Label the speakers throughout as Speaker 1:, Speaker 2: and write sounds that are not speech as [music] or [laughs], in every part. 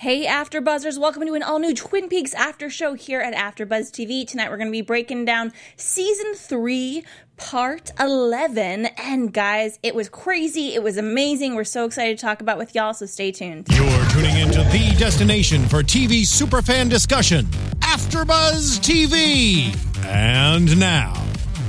Speaker 1: Hey, AfterBuzzers! Welcome to an all-new Twin Peaks after show here at AfterBuzz TV. Tonight, we're going to be breaking down season three, part eleven. And guys, it was crazy. It was amazing. We're so excited to talk about with y'all. So stay tuned.
Speaker 2: You're tuning into the destination for TV superfan discussion, AfterBuzz TV. And now,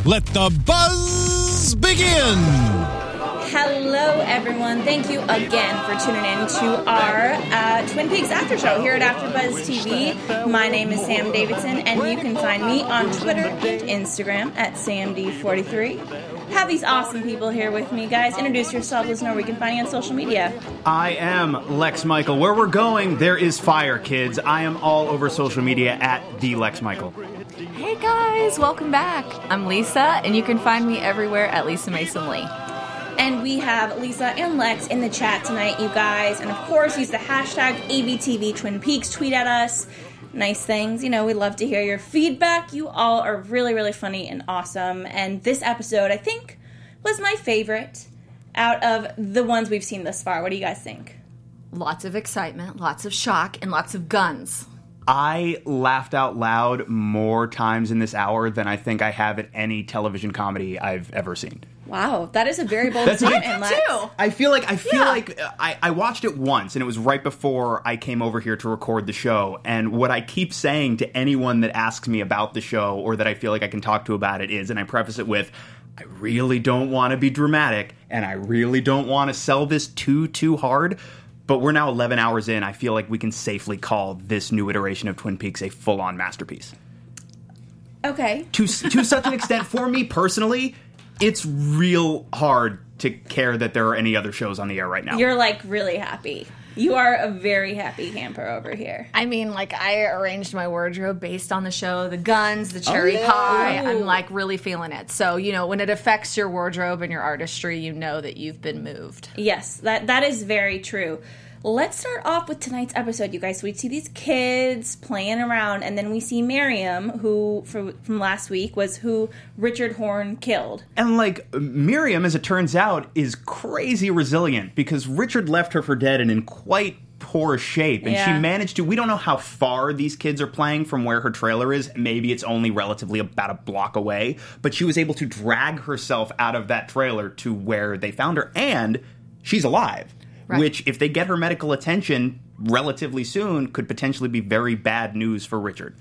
Speaker 2: let the buzz begin.
Speaker 1: Hello, everyone. Thank you again for tuning in to our uh, Twin Peaks After Show here at AfterBuzz TV. My name is Sam Davidson, and you can find me on Twitter and Instagram at SamD43. Have these awesome people here with me, guys. Introduce yourself. Let us know where we can find you on social media.
Speaker 3: I am Lex Michael. Where we're going, there is fire, kids. I am all over social media at the Lex Michael.
Speaker 4: Hey guys, welcome back. I'm Lisa, and you can find me everywhere at Lisa Mason Lee.
Speaker 1: And we have Lisa and Lex in the chat tonight, you guys. And of course, use the hashtag ABTV Twin Peaks. Tweet at us. Nice things. You know, we love to hear your feedback. You all are really, really funny and awesome. And this episode, I think, was my favorite out of the ones we've seen thus far. What do you guys think?
Speaker 4: Lots of excitement, lots of shock, and lots of guns.
Speaker 3: I laughed out loud more times in this hour than I think I have at any television comedy I've ever seen.
Speaker 1: Wow, that is a very bold statement, Lex.
Speaker 4: too.
Speaker 3: I feel like I feel
Speaker 4: Yeah.
Speaker 3: like uh, I, I watched it once, and it was right before I came over here to record the show. And what I keep saying to anyone that asks me about the show or that I feel like I can talk to about it is, and I preface it with, I really don't want to be dramatic, and I really don't want to sell this too too hard. But we're now 11 hours in. I feel like we can safely call this new iteration of Twin Peaks a full on masterpiece
Speaker 1: Okay.
Speaker 3: to to such an extent for me personally it's real hard to care that there are any other shows on the air right now
Speaker 1: You're like really happy. You are a very happy camper over here.
Speaker 4: I mean, like, I arranged my wardrobe based on the show the guns, the oh, cherry
Speaker 3: yeah.
Speaker 4: pie. I'm like really feeling it. So, you know, when it affects your wardrobe and your artistry, you know that you've been moved.
Speaker 1: Yes, that that is very true. Let's start off with tonight's episode, you guys. We see these kids playing around, and then we see Miriam, who from, from last week was who Richard Horne killed.
Speaker 3: and like miriam as it turns out is crazy resilient because richard left her for dead and in quite poor shape and
Speaker 1: Yeah.
Speaker 3: she managed to we don't know how far these kids are playing from where her trailer is maybe it's only relatively about a block away but she was able to drag herself out of that trailer to where they found her and she's alive
Speaker 4: Right.
Speaker 3: which if they get her medical attention relatively soon could potentially be very bad news for richard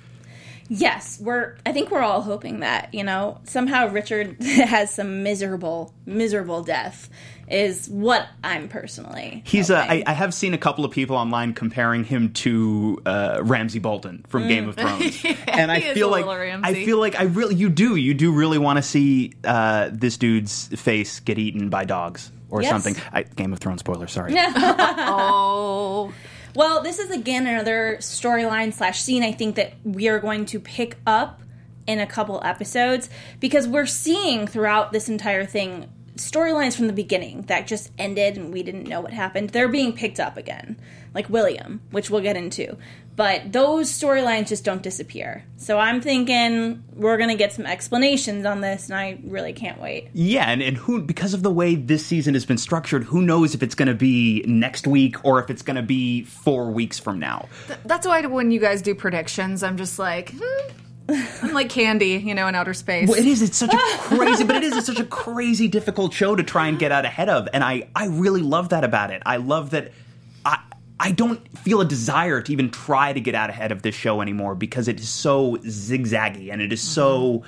Speaker 1: Yes, we're. I think we're all hoping that you know somehow Richard [laughs] has some miserable, miserable death. Is what I'm personally.
Speaker 3: He's a. I. I have seen a couple of people online comparing him to uh, Ramsay Bolton from Game of [laughs] Thrones, and I feel like I feel like I really you do you do really want to see uh, this dude's face get eaten by dogs or
Speaker 1: Yes.
Speaker 3: something. I, Game of Thrones spoiler, sorry. [laughs] [laughs]
Speaker 4: Oh,
Speaker 1: Well, this is again another storyline slash scene I think that we are going to pick up in a couple episodes because we're seeing throughout this entire thing storylines from the beginning that just ended and we didn't know what happened. They're being picked up again, like William, which we'll get into. But those storylines just don't disappear. So I'm thinking we're going to get some explanations on this, and I really can't wait.
Speaker 3: Yeah, and, and who because of the way this season has been structured, who knows if it's going to be next week or if it's going to be four weeks from now.
Speaker 4: that's why when you guys do predictions, I'm just like, hmm. I'm like candy, you know, in outer space.
Speaker 3: Well, it is. It's such a [laughs] crazy, but it is. It's such a crazy, difficult show to try and get out ahead of, and I, I really love that about it. I love that. I, don't feel a desire to even try to get out ahead of this show anymore because it is so zigzaggy and it is so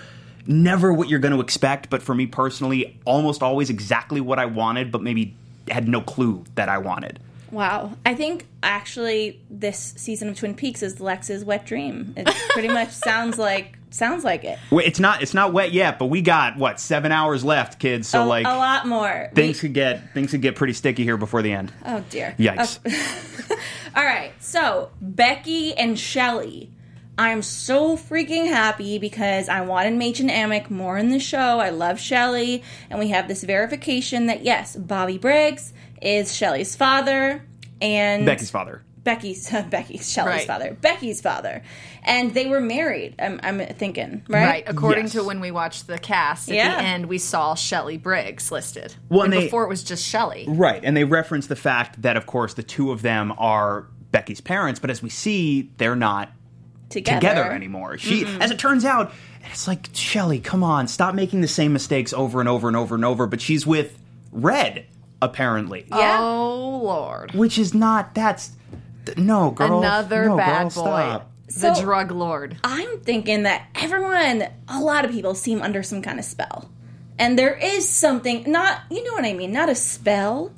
Speaker 3: never what you're going to expect. But for me personally, almost always exactly what I wanted, but maybe had no clue that I wanted.
Speaker 1: Wow. I think actually this season of Twin Peaks is Lex's wet dream. It pretty much sounds like sounds like it.
Speaker 3: Wait, it's not. It's not wet yet, but we got what seven hours left, kids. So
Speaker 1: a,
Speaker 3: like
Speaker 1: a lot more.
Speaker 3: things
Speaker 1: We-
Speaker 3: could get things could get pretty sticky here before the end.
Speaker 1: oh dear.
Speaker 3: Yikes. [laughs]
Speaker 1: All right. So, Becky and Shelly. I'm so freaking happy because I wanted Mädchen Amick more in the show. I love Shelly, and we have this verification that yes, Bobby Briggs is Shelly's father, and
Speaker 3: Becky's father.
Speaker 1: Becky's [laughs] Becky's Shelly's
Speaker 4: Right.
Speaker 1: father, Becky's father, and they were married. I'm, I'm thinking, right?
Speaker 4: Right. According
Speaker 3: Yes.
Speaker 4: to when we watched the cast, at
Speaker 1: Yeah.
Speaker 4: the end, we saw Shelley Briggs listed.
Speaker 3: Well,
Speaker 4: and
Speaker 3: and they-
Speaker 4: before it was just Shelley.
Speaker 3: Right, and they reference the fact that, of course, the two of them are Becky's parents, but as we see, they're not
Speaker 1: together,
Speaker 3: together anymore. She, as it turns out, it's like Shelly, come on, stop making the same mistakes over and over and over and over. But she's with Red, apparently,
Speaker 1: Yeah.
Speaker 4: Oh Lord.
Speaker 3: which is not. That's no girl.
Speaker 4: Another
Speaker 3: no,
Speaker 4: bad
Speaker 3: girl,
Speaker 4: boy.
Speaker 3: Stop.
Speaker 4: the drug lord.
Speaker 1: I'm thinking that everyone, a lot of people seem under some kind of spell. And there is something, not, you know what I mean, not a spell,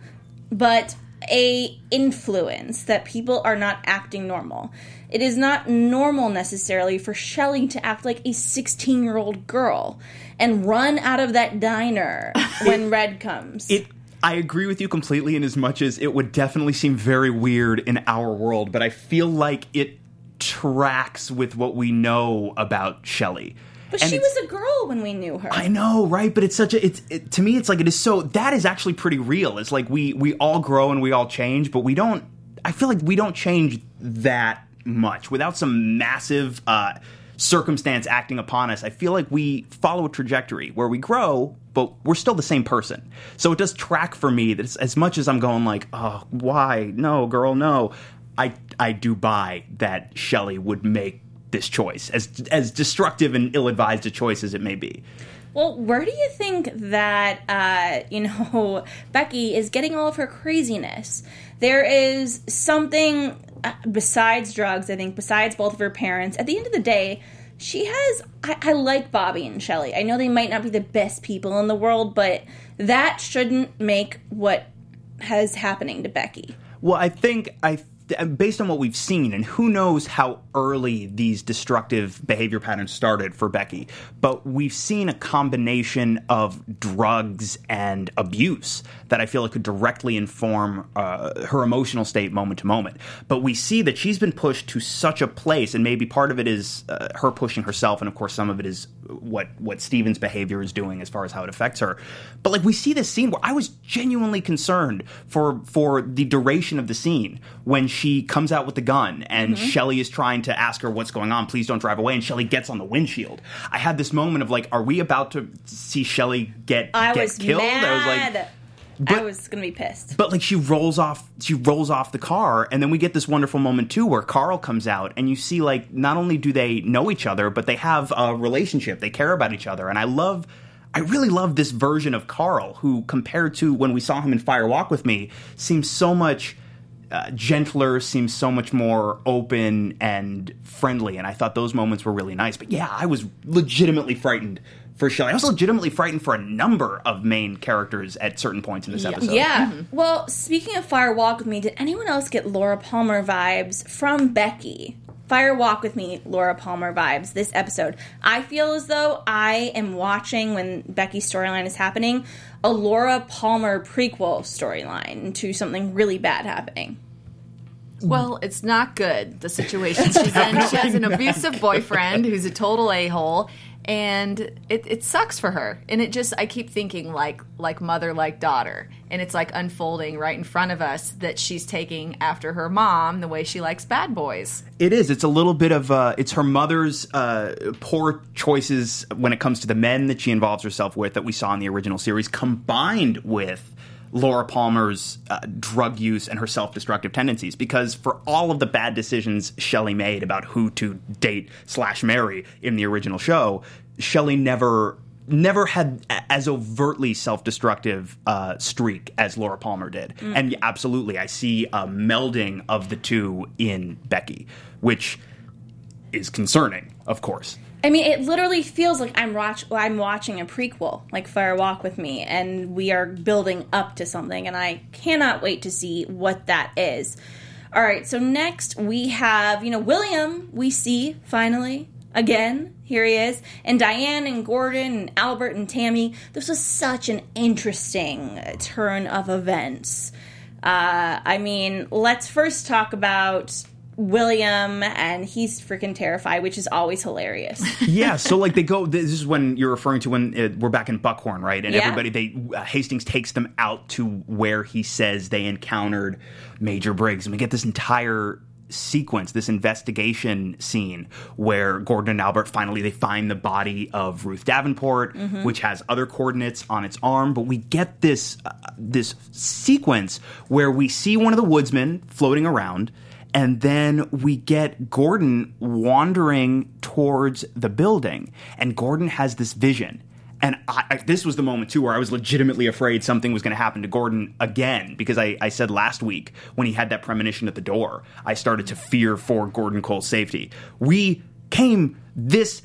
Speaker 1: but a influence that people are not acting normal. It is not normal necessarily for Shelley to act like a 16 year old girl and run out of that diner [laughs] when Red comes.
Speaker 3: It. I agree with you completely in as much as it would definitely seem very weird in our world, but I feel like it tracks with what we know about Shelley.
Speaker 1: but
Speaker 3: And
Speaker 1: she was a girl when we knew her.
Speaker 3: I know, right? But it's such a it's it, to me it's like it is so that is actually pretty real. It's like we we all grow and we all change, but we don't I feel like we don't change that much without some massive uh circumstance acting upon us. I feel like we follow a trajectory where we grow, but we're still the same person. So it does track for me that as much as I'm going like, "Oh, why? No, girl, no." I I do buy that Shelley would make this choice as as destructive and ill-advised a choice as it may be.
Speaker 1: Well, where do you think that uh, [laughs] you know Becky is getting all of her craziness? There is something uh, besides drugs. I think besides both of her parents. At the end of the day, she has. I, I like Bobby and Shelley. I know they might not be the best people in the world, but that shouldn't make what has happening to Becky.
Speaker 3: Well, I think I based on what we've seen, and who knows how early these destructive behavior patterns started for Becky, but we've seen a combination of drugs and abuse that I feel like could directly inform uh, her emotional state moment to moment. But we see that she's been pushed to such a place, and maybe part of it is uh, her pushing herself, and of course, some of it is what what Steven's behavior is doing as far as how it affects her. But like we see this scene where I was genuinely concerned for for the duration of the scene when she comes out with the gun and
Speaker 1: Mm-hmm.
Speaker 3: Shelly is trying to ask her what's going on. Please don't drive away. And Shelly gets on the windshield. I had this moment of like, are we about to see Shelly get
Speaker 1: I
Speaker 3: get
Speaker 1: was
Speaker 3: killed?
Speaker 1: mad.
Speaker 3: I was like.
Speaker 1: I was gonna be pissed.
Speaker 3: But like she rolls off, she rolls off the car, and then we get this wonderful moment too, where Carl comes out, and you see like not only do they know each other, but they have a relationship. They care about each other, and I love, I really love this version of Carl, who compared to when we saw him in Fire Walk with Me, seems so much. Uh, gentler seems so much more open and friendly, and I thought those moments were really nice. But yeah, I was legitimately frightened for Shelley. I was legitimately frightened for a number of main characters at certain points in this episode.
Speaker 1: Yeah. Well, speaking of Fire Walk with Me, did anyone else get Laura Palmer vibes from Becky? Fire Walk with Me, Laura Palmer vibes this episode. I feel as though I am watching when Becky's storyline is happening a Laura Palmer prequel storyline to something really bad happening.
Speaker 4: Well, it's not good, the situation she's in. She has an [laughs] abusive boyfriend who's a total a hole. And it, it sucks for her. And it just I keep thinking like like mother like daughter. And it's like unfolding right in front of us that she's taking after her mom the way she likes bad boys.
Speaker 3: It is. It's a little bit of. Uh, it's her mother's uh, poor choices when it comes to the men that she involves herself with that we saw in the original series, combined with Laura Palmer's uh, drug use and her self-destructive tendencies. Because for all of the bad decisions Shelley made about who to date slash marry in the original show, Shelley never never had a- as overtly self-destructive uh, streak as Laura Palmer did. And absolutely, I see a melding of the two in Becky, which is concerning, of course.
Speaker 1: I mean, it literally feels like I'm watch I'm watching a prequel, like Fire Walk with Me, and we are building up to something, and I cannot wait to see what that is. All right, so next we have, you know, William. We see finally again. Here he is, and Diane and Gordon and Albert and Tammy. This was such an interesting turn of events. Uh, I mean, let's first talk about William, and he's freaking terrified, which is always hilarious. [laughs]
Speaker 3: yeah, so like they go. This is when you're referring to when uh, we're back in Buckhorn, right? And
Speaker 1: Yeah.
Speaker 3: everybody, they uh, Hastings takes them out to where he says they encountered Major Briggs, and we get this entire sequence, this investigation scene where Gordon and Albert finally they find the body of Ruth Davenport, which has other coordinates on its arm. But we get this uh, this sequence where we see one of the woodsmen floating around. And then we get Gordon wandering towards the building, and Gordon has this vision. And I, I, this was the moment too where I was legitimately afraid something was going to happen to Gordon again because I, I said last week when he had that premonition at the door, I started to fear for Gordon Cole's safety. We came this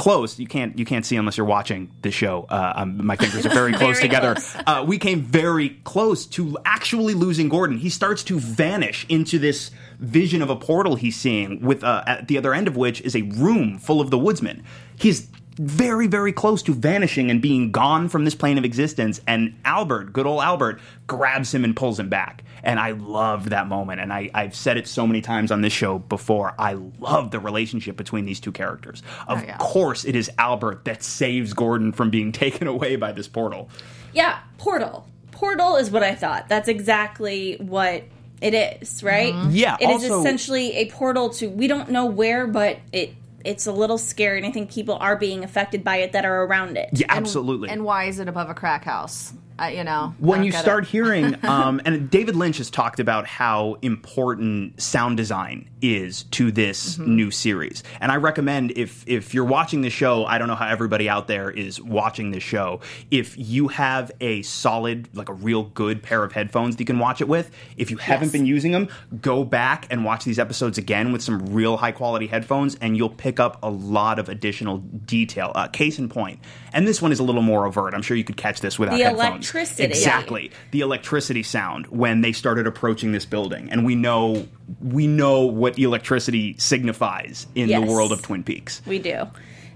Speaker 3: close. You can't you can't see unless you're watching the show. Uh, um, my fingers are very [laughs] close
Speaker 1: Very
Speaker 3: together.
Speaker 1: close.
Speaker 3: Uh, we came very close to actually losing Gordon. He starts to vanish into this vision of a portal he's seeing, with uh, at the other end of which is a room full of the woodsmen. He's very, very close to vanishing and being gone from this plane of existence. And Albert, good old Albert, grabs him and pulls him back. And I loved that moment. And I, I've said it so many times on this show before. I love the relationship between these two characters. Of
Speaker 4: Oh, yeah.
Speaker 3: course, it is Albert that saves Gordon from being [laughs] taken away by this portal.
Speaker 1: Yeah, portal. Portal is what I thought. That's exactly what it is, right? Mm-hmm.
Speaker 3: Yeah,
Speaker 1: It is
Speaker 3: also-
Speaker 1: essentially a portal to we don't know where, but it it's a little scary and I think people are being affected by it that are around it.
Speaker 3: Yeah, absolutely.
Speaker 4: And why is it above a crack house? Uh, you know,
Speaker 3: when you
Speaker 4: get it.
Speaker 3: start hearing [laughs] um, and david lynch has talked about how important sound design is to this
Speaker 4: Mm-hmm.
Speaker 3: new series and i recommend if if you're watching the show i don't know how everybody out there is watching this show if you have a solid like a real good pair of headphones that you can watch it with if you haven't
Speaker 4: Yes.
Speaker 3: been using them go back and watch these episodes again with some real high quality headphones and you'll pick up a lot of additional detail uh, case in point and this one is a little more overt i'm sure you could catch this without
Speaker 1: The
Speaker 3: headphones
Speaker 1: electricity.
Speaker 3: Exactly. The electricity sound when they started approaching this building. And we know we know what electricity signifies in
Speaker 1: Yes.
Speaker 3: the world of Twin Peaks.
Speaker 1: We do.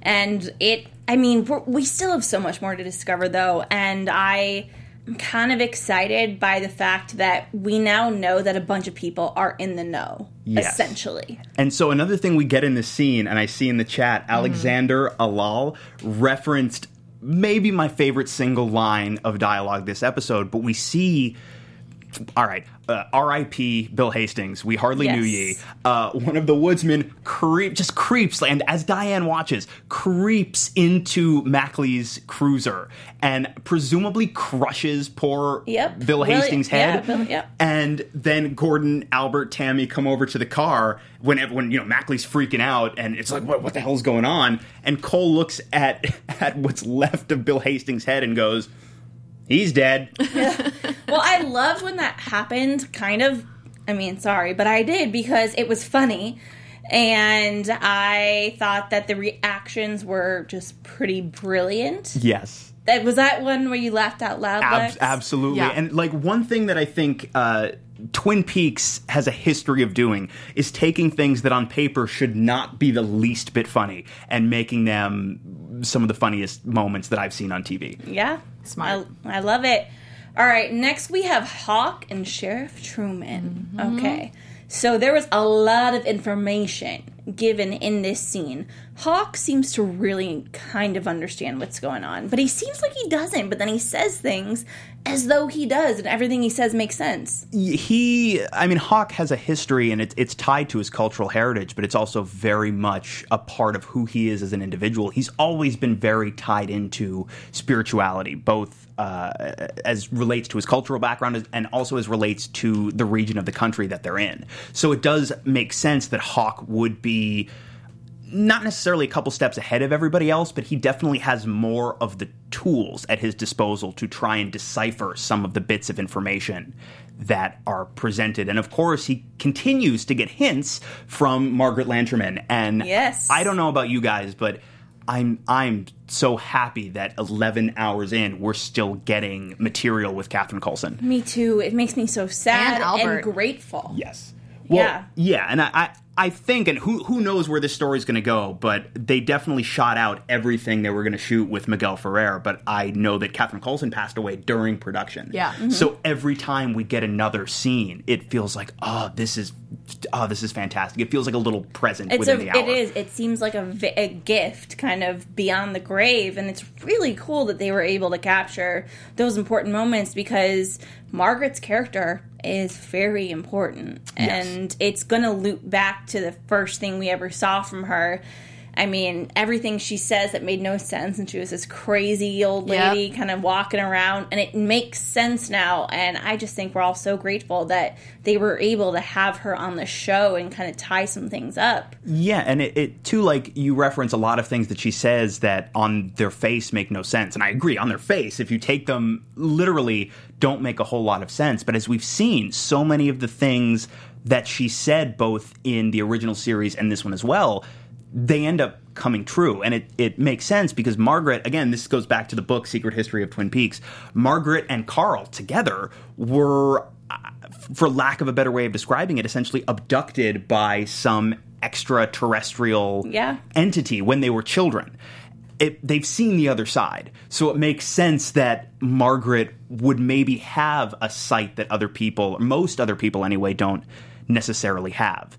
Speaker 1: And it, I mean, we're, we still have so much more to discover, though. And I am kind of excited by the fact that we now know that a bunch of people are in the know,
Speaker 3: Yes.
Speaker 1: essentially.
Speaker 3: And so another thing we get in this scene, and I see in the chat, mm-hmm. Alexander Alal referenced maybe my favorite single line of dialogue this episode, but we see all right, uh, R.I.P. Bill Hastings. We hardly knew ye. Uh, one of the woodsmen creep, just creeps, and as Diane watches, creeps into Macklay's cruiser and presumably crushes poor
Speaker 1: Yep.
Speaker 3: Bill Hastings'
Speaker 1: yeah,
Speaker 3: head.
Speaker 1: Bill- yep.
Speaker 3: And then Gordon, Albert, Tammy come over to the car when when you know Macklay's freaking out, and it's like, what, what the hell's going on? And Cole looks at [laughs] at what's left of Bill Hastings' head and goes, "He's dead." [laughs]
Speaker 1: Well, I loved when that happened, kind of. I mean, sorry, but I did because it was funny. And I thought that the reactions were just pretty brilliant.
Speaker 3: yes.
Speaker 1: That was that one where you laughed out loud.
Speaker 3: Ab- absolutely.
Speaker 4: Yeah.
Speaker 3: And like one thing that I think uh, Twin Peaks has a history of doing is taking things that on paper should not be the least bit funny and making them some of the funniest moments that I've seen on TV.
Speaker 1: Yeah.
Speaker 4: Smart.
Speaker 1: I, I love it. All right, next we have Hawk and Sheriff Truman. Mm-hmm. Okay. So there was a lot of information given in this scene. Hawk seems to really kind of understand what's going on, but he seems like he doesn't, but then he says things as though he does, and everything he says makes sense.
Speaker 3: he i mean hawk has a history and it's, it's tied to his cultural heritage but it's also very much a part of who he is as an individual he's always been very tied into spirituality both uh, as relates to his cultural background and also as relates to the region of the country that they're in so it does make sense that hawk would be not necessarily a couple steps ahead of everybody else, but he definitely has more of the tools at his disposal to try and decipher some of the bits of information that are presented. And of course, he continues to get hints from Margaret Lanterman. And
Speaker 1: Yes.
Speaker 3: I don't know about you guys, but I'm I'm so happy that 11 hours in, we're still getting material with Catherine Coulson.
Speaker 1: Me too. It makes me so sad
Speaker 4: And
Speaker 1: and, grateful.
Speaker 3: Yes. Well,
Speaker 1: Yeah.
Speaker 3: yeah, and I, I, I think, and who who knows where this story's going to go, but they definitely shot out everything they were going to shoot with Miguel Ferrer. But I know that Catherine Coulson passed away during production.
Speaker 4: Yeah. Mhm.
Speaker 3: So every time we get another scene, it feels like, oh, this is, oh, this is fantastic. It feels like a little present
Speaker 1: It's
Speaker 3: within
Speaker 1: a,
Speaker 3: the hour.
Speaker 1: it is. It seems like a, a gift, kind of beyond the grave, and it's really cool that they were able to capture those important moments because Margaret's character is very important,
Speaker 3: Yes.
Speaker 1: and it's going to loop back to the first thing we ever saw from her. I mean, everything she says that made no sense, and she was this crazy old lady
Speaker 4: Yep.
Speaker 1: kind of walking around, and it makes sense now. And I just think we're all so grateful that they were able to have her on the show and kind of tie some things up.
Speaker 3: Yeah, and it, it too like you reference a lot of things that she says that on their face make no sense, and I agree. On their face, if you take them literally, don't make a whole lot of sense. But as we've seen, so many of the things that she said, both in the original series and this one as well, they end up coming true, and it it makes sense because Margaret. Again, this goes back to the book Secret History of Twin Peaks. Margaret and Carl together were uh, for lack of a better way of describing it, essentially abducted by some extraterrestrial
Speaker 1: Yeah.
Speaker 3: entity when they were children. It, they've seen the other side, so it makes sense that Margaret would maybe have a sight that other people, most other people anyway, don't necessarily have.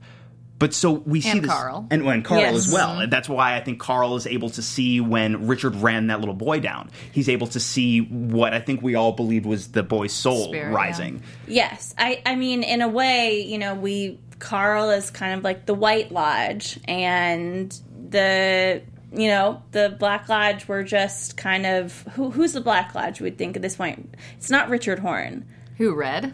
Speaker 3: But so we see
Speaker 4: And
Speaker 3: this,
Speaker 4: Carl.
Speaker 3: and, and Carl
Speaker 1: Yes.
Speaker 3: as well. And that's why I think Carl is able to see when Richard ran that little boy down. He's able to see what I think we all believed was the boy's soul
Speaker 4: Spirit, yeah.
Speaker 3: rising.
Speaker 1: Yes, I I mean in a way, you know, we Carl is kind of like the White Lodge and the you know, the Black Lodge were just kind of who who's the Black Lodge we'd think at this point. It's not Richard Horne.
Speaker 4: Who read?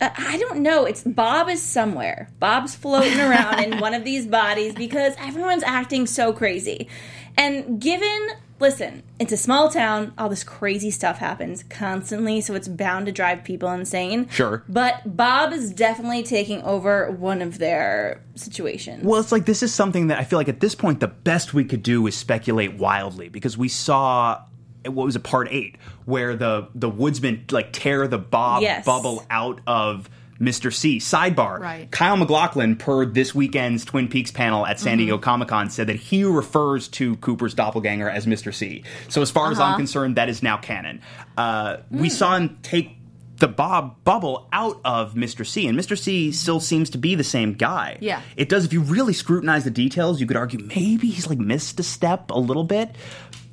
Speaker 1: Uh, I don't know. It's Bob is somewhere. Bob's floating around in [laughs] one of these bodies because everyone's acting so crazy. And given, listen, it's a small town. All this crazy stuff happens constantly, so it's bound to drive people insane.
Speaker 3: Sure.
Speaker 1: But Bob is definitely taking over one of their situations.
Speaker 3: Well, it's like this is something that I feel like at this point the best we could do is speculate wildly because we saw what was it part eight where the the woodsman like tear the Bob
Speaker 1: Yes.
Speaker 3: bubble out of Mr. C. Sidebar.
Speaker 4: Right.
Speaker 3: Kyle MacLachlan, per this weekend's Twin Peaks panel at San mm-hmm. Diego Comic Con, said that he refers to Cooper's doppelganger as Mr. C. So as far as I'm uh-huh. concerned, that is now canon. Uh, We mm. saw him take the Bob bubble out of Mr. C, and Mr. C still seems to be the same guy.
Speaker 4: Yeah.
Speaker 3: It does, if you really scrutinize the details, you could argue maybe he's like missed a step a little bit.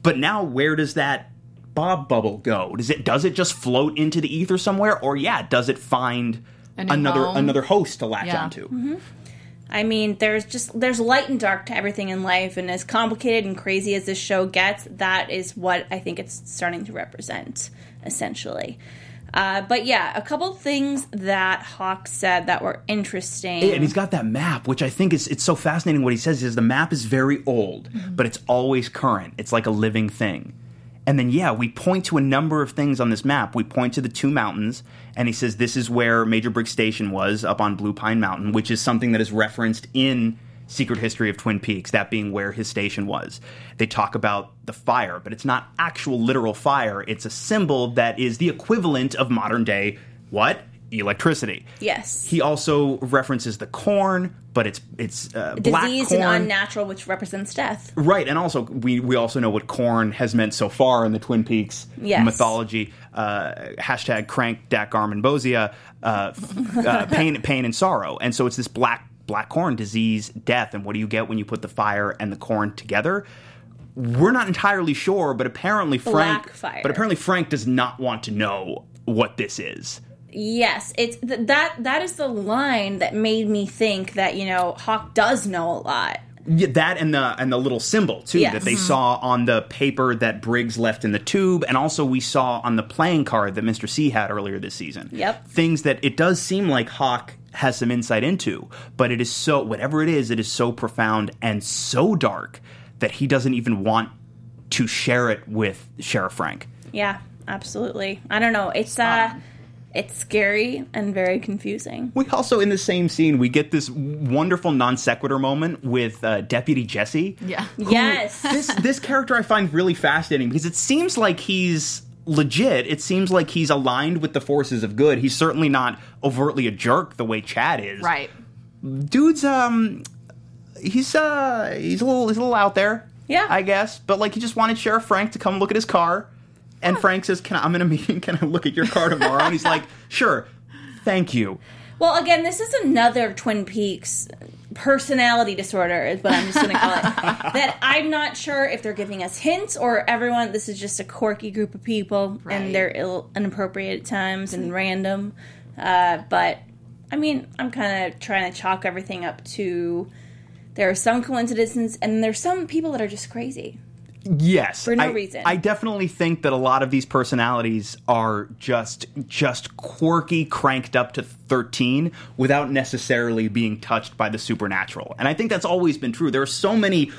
Speaker 3: But now, where does that Bob bubble go? Does it does it just float into the ether somewhere, or yeah, does it find another
Speaker 4: home?
Speaker 3: another host to latch
Speaker 4: Yeah.
Speaker 3: onto?
Speaker 1: I mean, there's just there's light and dark to everything in life, and as complicated and crazy as this show gets, that is what I think it's starting to represent, essentially. Uh, but yeah, a couple things that Hawk said that were interesting.
Speaker 3: And he's got that map, which I think is it's so fascinating. What he says is the map is very old, but it's always current. It's like a living thing. And then yeah, we point to a number of things on this map. We point to the two mountains, and he says this is where Major Briggs Station was up on Blue Pine Mountain, which is something that is referenced in Secret History of Twin Peaks, that being where his station was. They talk about the fire, but it's not actual literal fire. It's a symbol that is the equivalent of modern day what? Electricity.
Speaker 1: yes,
Speaker 3: He also references the corn, but it's it's uh, black
Speaker 1: disease and unnatural, which represents death.
Speaker 3: Right, and also we we also know what corn has meant so far in the Twin Peaks
Speaker 1: Yes.
Speaker 3: mythology. Uh, hashtag crank Dak Garmonbozia, uh, uh, pain [laughs] pain and sorrow, and so it's this black black corn disease, death, and what do you get when you put the fire and the corn together? We're not entirely sure, but apparently Frank, but apparently Frank does not want to know what this is.
Speaker 1: Yes, it's th- that that is the line that made me think that you know Hawk does know a lot.
Speaker 3: Yeah, that and the and the little symbol too
Speaker 1: Yes.
Speaker 3: that they saw on the paper that Briggs left in the tube, and also we saw on the playing card that Mr. C had earlier this season.
Speaker 1: Yep.
Speaker 3: things that it does seem like Hawk has some insight into, but it is so whatever it is, it is so profound and so dark that he doesn't even want to share it with Sheriff Frank.
Speaker 1: Yeah, absolutely. I don't know. It's uh, it's scary and very confusing.
Speaker 3: We also, in the same scene, we get this wonderful non sequitur moment with uh, Deputy Jesse.
Speaker 4: Yeah.
Speaker 1: Yes.
Speaker 3: this this character I find really fascinating because it seems like he's legit. It seems like he's aligned with the forces of good. He's certainly not overtly a jerk the way Chad is.
Speaker 4: Right.
Speaker 3: Dude's um he's uh he's a little he's a little out there.
Speaker 1: Yeah.
Speaker 3: I guess. But like he just wanted Sheriff Frank to come look at his car. And Frank says, Can I, I'm in a meeting, [laughs] can I look at your car tomorrow? and he's like, [laughs] Sure. Thank you.
Speaker 1: Well, again, this is another Twin Peaks personality disorder, is what I'm just going to call it. [laughs] that I'm not sure if they're giving us hints or everyone. This is just a quirky group of people,
Speaker 4: Right.
Speaker 1: and they're ill, inappropriate at times and random. Uh, but I mean, I'm kind of trying to chalk everything up to There are some coincidences, and there's some people that are just crazy.
Speaker 3: Yes,
Speaker 1: For no
Speaker 3: I,
Speaker 1: reason.
Speaker 3: I definitely think that a lot of these personalities are just just quirky, cranked up to thirteen, without necessarily being touched by the supernatural. And I think that's always been true. There are so many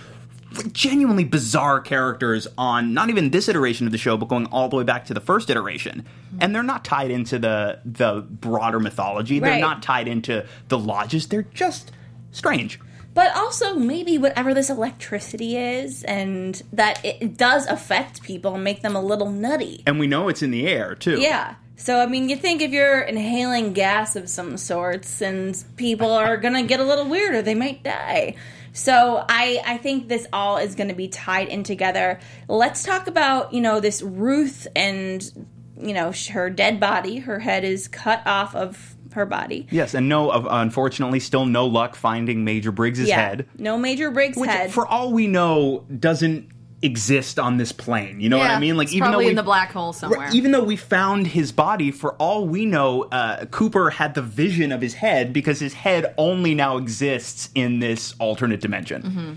Speaker 3: genuinely bizarre characters on not even this iteration of the show, but going all the way back to the first iteration, and they're not tied into the the broader mythology. They're not tied into the lodges. They're just strange.
Speaker 1: But also, maybe whatever this electricity is, and that it does affect people and make them a little nutty.
Speaker 3: And we know it's in the air too.
Speaker 1: Yeah. So, I mean, you think if you're inhaling gas of some sorts and people are [laughs] going to get a little weirder, they might die. So, I, I think this all is going to be tied in together. Let's talk about, you know, this Ruth and, you know, her dead body. Her head is cut off of her body.
Speaker 3: Yes, and no, uh, unfortunately, still no luck finding Major Briggs's
Speaker 1: yeah.
Speaker 3: head.
Speaker 1: No Major Briggs
Speaker 3: which
Speaker 1: head.
Speaker 3: for all we know doesn't exist on this plane you know what i mean like
Speaker 4: it's
Speaker 3: even though
Speaker 4: probably
Speaker 3: we
Speaker 4: in the black hole somewhere.
Speaker 3: even though we found his body for all we know uh, cooper had the vision of his head because his head only now exists in this alternate dimension
Speaker 4: Mm-hmm.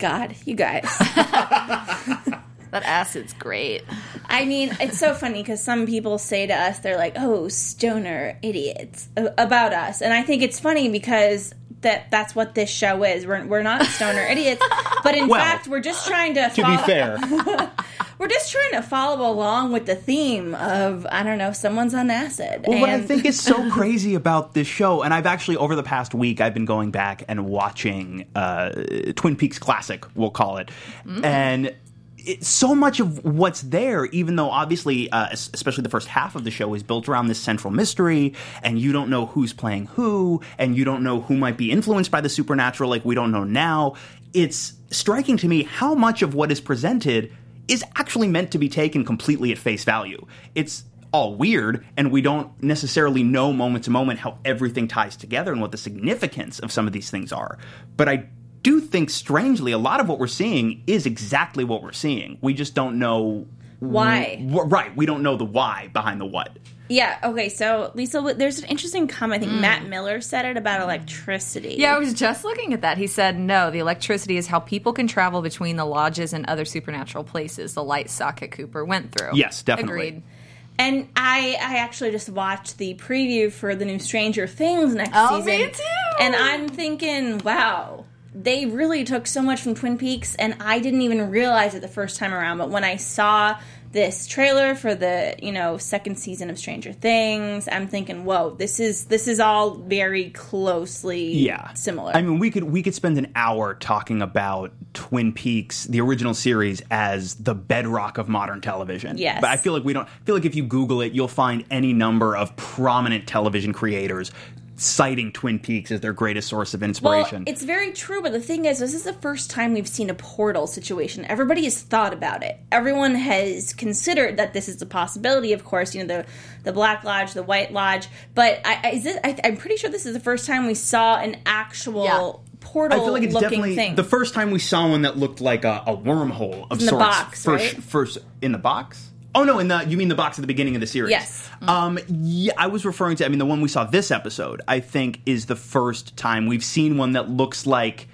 Speaker 1: God, you guys. [laughs] [laughs]
Speaker 4: that acid's great.
Speaker 1: I mean, it's so funny because some people say to us, they're like, "Oh, stoner idiots" about us, and I think it's funny because that that's what this show is. We're we're not stoner idiots, but in [laughs]
Speaker 3: Well,
Speaker 1: fact, we're just trying to.
Speaker 3: to be fair [laughs]
Speaker 1: we're just trying to follow along with the theme of I don't know, someone's on acid.
Speaker 3: Well, what I think is so [laughs] crazy about this show, and I've actually over the past week I've been going back and watching uh, Twin Peaks Classic, we'll call it, and. It, so much of what's there, even though obviously, uh, especially the first half of the show, is built around this central mystery, and you don't know who's playing who, and you don't know who might be influenced by the supernatural, like we don't know now. It's striking to me how much of what is presented is actually meant to be taken completely at face value. It's all weird, and we don't necessarily know moment to moment how everything ties together and what the significance of some of these things are. But I do think, strangely, a lot of what we're seeing is exactly what we're seeing. We just don't know
Speaker 1: Why?
Speaker 3: wh- right, we don't know the why behind the what.
Speaker 1: yeah, okay. So Lisa, there's an interesting comment. I think mm. Matt Miller said it about electricity.
Speaker 4: Yeah, I was just looking at that. He said, no, the electricity is how people can travel between the lodges and other supernatural places the light socket Cooper went through.
Speaker 3: Yes, definitely.
Speaker 4: Agreed.
Speaker 1: And I, I actually just watched the preview for the new Stranger Things next
Speaker 4: Oh,
Speaker 1: season.
Speaker 4: me too.
Speaker 1: And I'm thinking, wow, they really took so much from Twin Peaks, and I didn't even realize it the first time around. But when I saw this trailer for the you know second season of Stranger Things, I'm thinking, whoa, this is this is all very closely
Speaker 3: yeah
Speaker 1: similar.
Speaker 3: i mean we could we could spend an hour talking about twin peaks the original series as the bedrock of modern television
Speaker 1: Yes.
Speaker 3: but i feel like we don't I feel like if you google it you'll find any number of prominent television creators citing twin peaks as their greatest source of inspiration.
Speaker 1: Well,
Speaker 3: inspiration
Speaker 1: it's very true, but the thing is, this is the first time we've seen a portal situation. Everybody has thought about it. Everyone has considered that this is a possibility. Of course, you know the the Black Lodge, the White Lodge, but I, I, is it, I, I'm pretty sure this is the first time we saw an actual
Speaker 4: Yeah.
Speaker 1: portal
Speaker 3: I feel like it's definitely
Speaker 1: thing.
Speaker 3: the first time we saw one that looked like a, a wormhole of
Speaker 1: In the
Speaker 3: sorts.
Speaker 1: box,
Speaker 3: first,
Speaker 1: right?
Speaker 3: first in the box. Oh no, in the you mean the box at the beginning of the series?
Speaker 1: Yes.
Speaker 3: Um, yeah, I was referring to. I mean, the one we saw this episode, I think, is the first time we've seen one that looks like.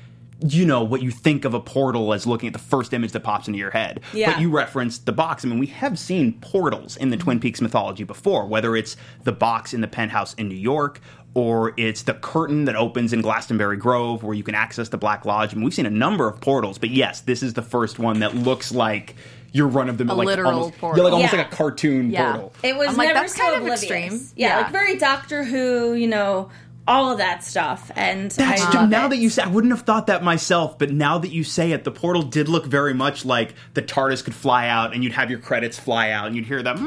Speaker 3: You know what you think of a portal as looking at the first image that pops into your head.
Speaker 1: Yeah.
Speaker 3: But you referenced the box. I mean, we have seen portals in the Twin Peaks mythology before, whether it's the box in the penthouse in New York or it's the curtain that opens in Glastonbury Grove where you can access the Black Lodge. I mean, we've seen a number of portals, but yes, this is the first one that looks like your run of the mill, like
Speaker 4: literal
Speaker 3: almost,
Speaker 4: portal.
Speaker 3: Yeah, like almost
Speaker 1: Yeah.
Speaker 3: like a cartoon
Speaker 4: Yeah.
Speaker 3: portal.
Speaker 1: it was
Speaker 4: I'm like,
Speaker 1: never
Speaker 4: that's
Speaker 1: so
Speaker 4: kind of
Speaker 1: oblivious.
Speaker 4: extreme.
Speaker 1: Yeah,
Speaker 4: Yeah.
Speaker 1: like very Doctor Who, you know, all of that stuff. And
Speaker 3: That's
Speaker 1: I
Speaker 3: ju-
Speaker 1: love
Speaker 3: now
Speaker 1: it.
Speaker 3: that you say, I wouldn't have thought that myself, but now that you say it, the portal did look very much like the TARDIS could fly out, and you'd have your credits fly out, and you'd hear that.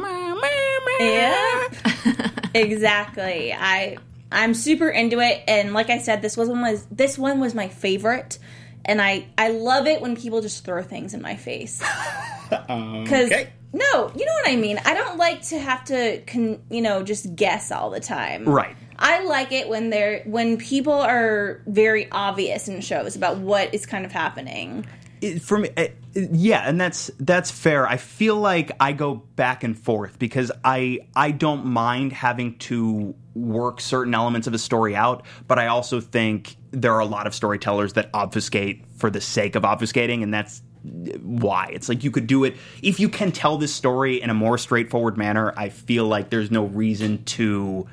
Speaker 1: Yep. [laughs] exactly. I I'm super into it and like I said this was one was this one was my favorite and I I love it when people just throw things in my face. [laughs] Cuz
Speaker 3: Okay.
Speaker 1: no, you know what I mean. I don't like to have to con, you know just guess all the time.
Speaker 3: Right.
Speaker 1: I like it when they're when people are very obvious in shows about what is kind of happening.
Speaker 3: It, for me, it, yeah, and that's that's fair. I feel like I go back and forth because I I don't mind having to work certain elements of a story out, but I also think there are a lot of storytellers that obfuscate for the sake of obfuscating, and that's why it's like you could do it if you can tell this story in a more straightforward manner. I feel like there's no reason to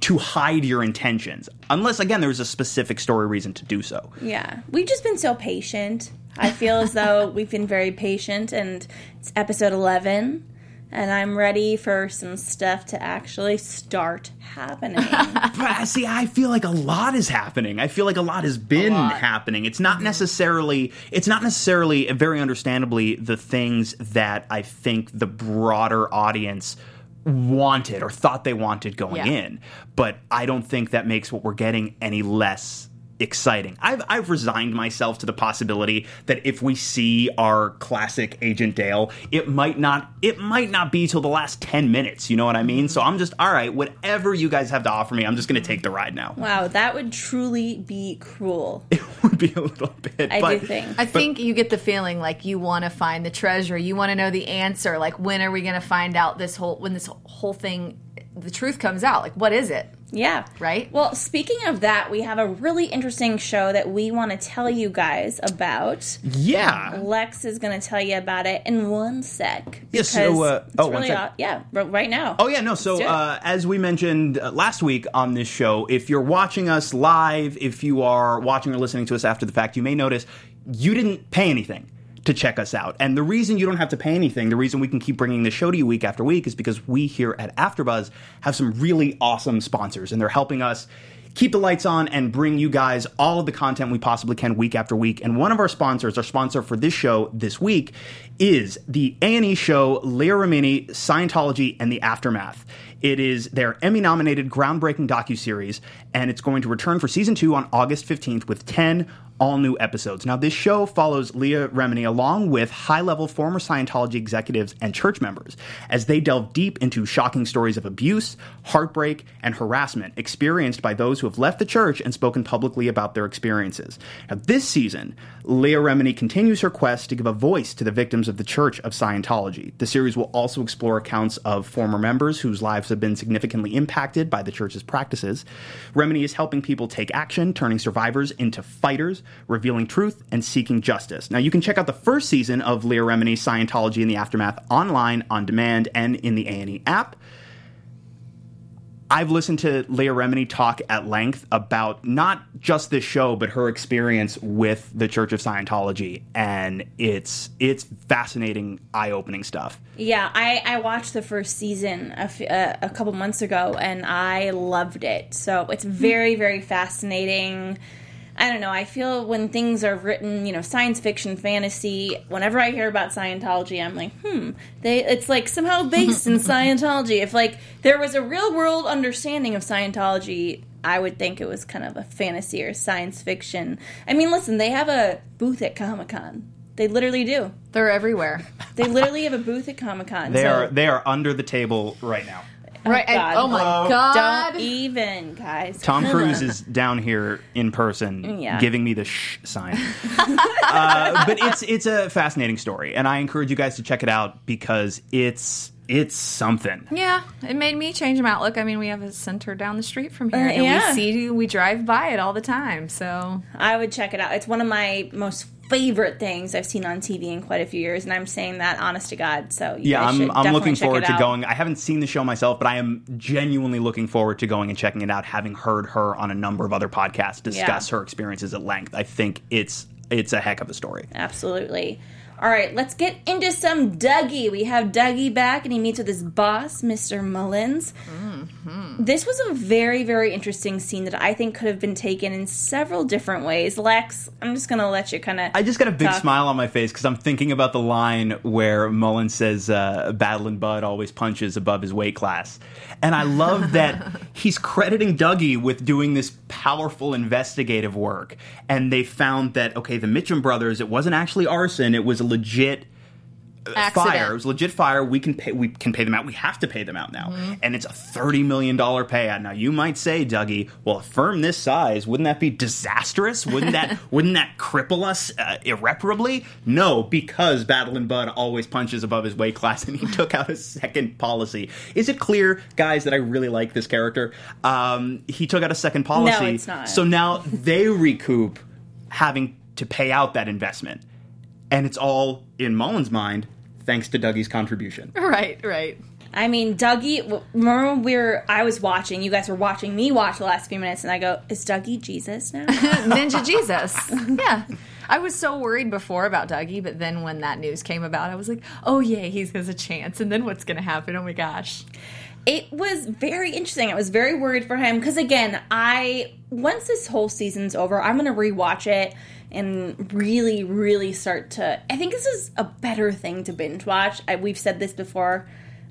Speaker 3: to hide your intentions unless again there's a specific story reason to do so
Speaker 1: Yeah, we've just been so patient. I feel as though we've been very patient, and it's episode eleven, and I'm ready for some stuff to actually start happening. [laughs]
Speaker 3: But uh, see, I feel like a lot is happening. I feel like a lot has been
Speaker 4: lot.
Speaker 3: happening. It's not mm-hmm. necessarily it's not necessarily uh, very understandably the things that I think the broader audience wanted or thought they wanted going
Speaker 4: Yeah.
Speaker 3: in. But I don't think that makes what we're getting any less exciting. I've I've resigned myself to the possibility that if we see our classic Agent Dale, it might not it might not be till the last 10 minutes, you know what I mean? So I'm just all right, whatever you guys have to offer me, I'm just going to take the ride now.
Speaker 1: wow, that would truly be cruel. [laughs]
Speaker 3: It would be a little bit
Speaker 1: I
Speaker 3: but
Speaker 1: do think.
Speaker 4: I think you get the feeling like you want to find the treasure. You want to know the answer. Like, when are we going to find out this whole, when this whole thing, the truth comes out? Like, what is it?
Speaker 1: Yeah.
Speaker 4: Right?
Speaker 1: Well, speaking of that, we have a really interesting show that we want to tell you guys about.
Speaker 3: yeah.
Speaker 1: Lex is going to tell you about it in one sec.
Speaker 3: Yeah, so,
Speaker 1: because
Speaker 3: uh,
Speaker 1: it's
Speaker 3: oh, one
Speaker 1: really
Speaker 3: sec.
Speaker 1: yeah, right now.
Speaker 3: Oh yeah, no. So uh, as we mentioned uh, last week on this show, if you're watching us live, if you are watching or listening to us after the fact, you may notice you didn't pay anything to check us out. And the reason you don't have to pay anything, the reason we can keep bringing the show to you week after week, is because we here at AfterBuzz have some really awesome sponsors, and they're helping us keep the lights on and bring you guys all of the content we possibly can week after week. And one of our sponsors, our sponsor for this show this week, is the A&E show Leah Remini, Scientology, and the Aftermath. It is their Emmy-nominated groundbreaking docuseries, and it's going to return for season two on August 15th with 10 all new episodes. Now, this show follows Leah Remini along with high level former Scientology executives and church members as they delve deep into shocking stories of abuse, heartbreak, and harassment experienced by those who have left the church and spoken publicly about their experiences. Now, this season, Leah Remini continues her quest to give a voice to the victims of the Church of Scientology. The series will also explore accounts of former members whose lives have been significantly impacted by the church's practices. Remini is helping people take action, turning survivors into fighters, revealing truth, and seeking justice. Now, you can check out the first season of Leah Remini's Scientology in the Aftermath online, on demand, and in the A&E app. I've listened to Leah Remini talk at length about not just this show, but her experience with the Church of Scientology, and it's it's fascinating, eye-opening stuff.
Speaker 1: Yeah, I, I watched the first season a, f- uh, a couple months ago and I loved it. So it's very, very fascinating. I don't know. I feel when things are written, you know, science fiction, fantasy. Whenever I hear about Scientology, I'm like, hmm. They, it's like somehow based in [laughs] Scientology. If like there was a real world understanding of Scientology, I would think it was kind of a fantasy or science fiction. I mean, listen, they have a booth at Comic Con. They literally do.
Speaker 4: They're everywhere.
Speaker 1: They literally have a booth at Comic Con.
Speaker 3: They
Speaker 1: so
Speaker 3: are they are under the table right now.
Speaker 4: Right. and-
Speaker 1: God.
Speaker 4: oh my God.
Speaker 1: Don't even, guys.
Speaker 3: Tom Cruise is down here in person,
Speaker 1: Yeah.
Speaker 3: giving me the shh sign. [laughs] uh, but it's it's a fascinating story, and I encourage you guys to check it out because it's it's something.
Speaker 4: Yeah, it made me change my outlook. I mean, we have a center down the street from here,
Speaker 1: Uh,
Speaker 4: and
Speaker 1: yeah.
Speaker 4: we see, we drive by it all the time. So
Speaker 1: I would check it out. It's one of my most favorite things I've seen on TV in quite a few years, and I'm saying that honest to God. So you
Speaker 3: Yeah, I'm I'm looking forward to going. I haven't seen the show myself, but I am genuinely looking forward to going and checking it out. Having heard her on a number of other podcasts discuss
Speaker 1: Yeah.
Speaker 3: her experiences at length, I think it's it's a heck of a story.
Speaker 1: Absolutely. All right, let's get into some Dougie. We have Dougie back, and he meets with his boss, Mr. Mullins.
Speaker 3: Mm-hmm.
Speaker 1: This was a very, very interesting scene that I think could have been taken in several different ways. Lex, I'm just going to let you kind of.
Speaker 3: I just got a big
Speaker 1: Talk.
Speaker 3: smile on my face because I'm thinking about the line where Mullins says, uh, "Battling Bud always punches above his weight class," and I love [laughs] that he's crediting Dougie with doing this powerful investigative work. And they found that okay, the Mitchum brothers, it wasn't actually arson; it was a legit
Speaker 4: Accident.
Speaker 3: fire. It was legit fire. We can pay. We can pay them out. We have to pay them out now, and it's a thirty million dollar payout. Now you might say, Dougie, well, a firm this size wouldn't that be disastrous? Wouldn't that [laughs] wouldn't that cripple us uh, irreparably? No, because Battling Bud always punches above his weight class, and he took out a second policy. Is it clear, guys, that I really like this character? Um, he took out a second policy.
Speaker 1: No, it's not.
Speaker 3: So now they recoup having to pay out that investment. And it's all, in Mullins' mind, thanks to Dougie's contribution. [laughs]
Speaker 4: Right, right.
Speaker 1: I mean, Dougie. Remember, when we were. I was watching. You guys were watching me watch the last few minutes, and I go, "Is Dougie Jesus now?" [laughs]
Speaker 4: Ninja Jesus. [laughs] Yeah. I was so worried before about Dougie, but then when that news came about, I was like, oh, yay, he has a chance. And then what's going to happen? Oh my gosh.
Speaker 1: it was very interesting. I was very worried for him because again, I once this whole season's over, I'm going to rewatch it and really, really start to. I think this is a better thing to binge watch. I, we've said this before.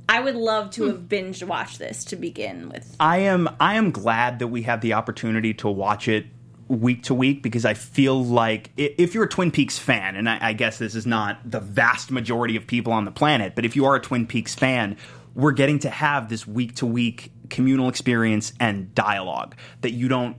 Speaker 1: I would love to hmm. have binge watched this to begin with.
Speaker 3: I am I am glad that we have the opportunity to watch it week to week because I feel like if you're a Twin Peaks fan, and I, I guess this is not the vast majority of people on the planet, but if you are a Twin Peaks fan, we're getting to have this week to week communal experience and dialogue that you don't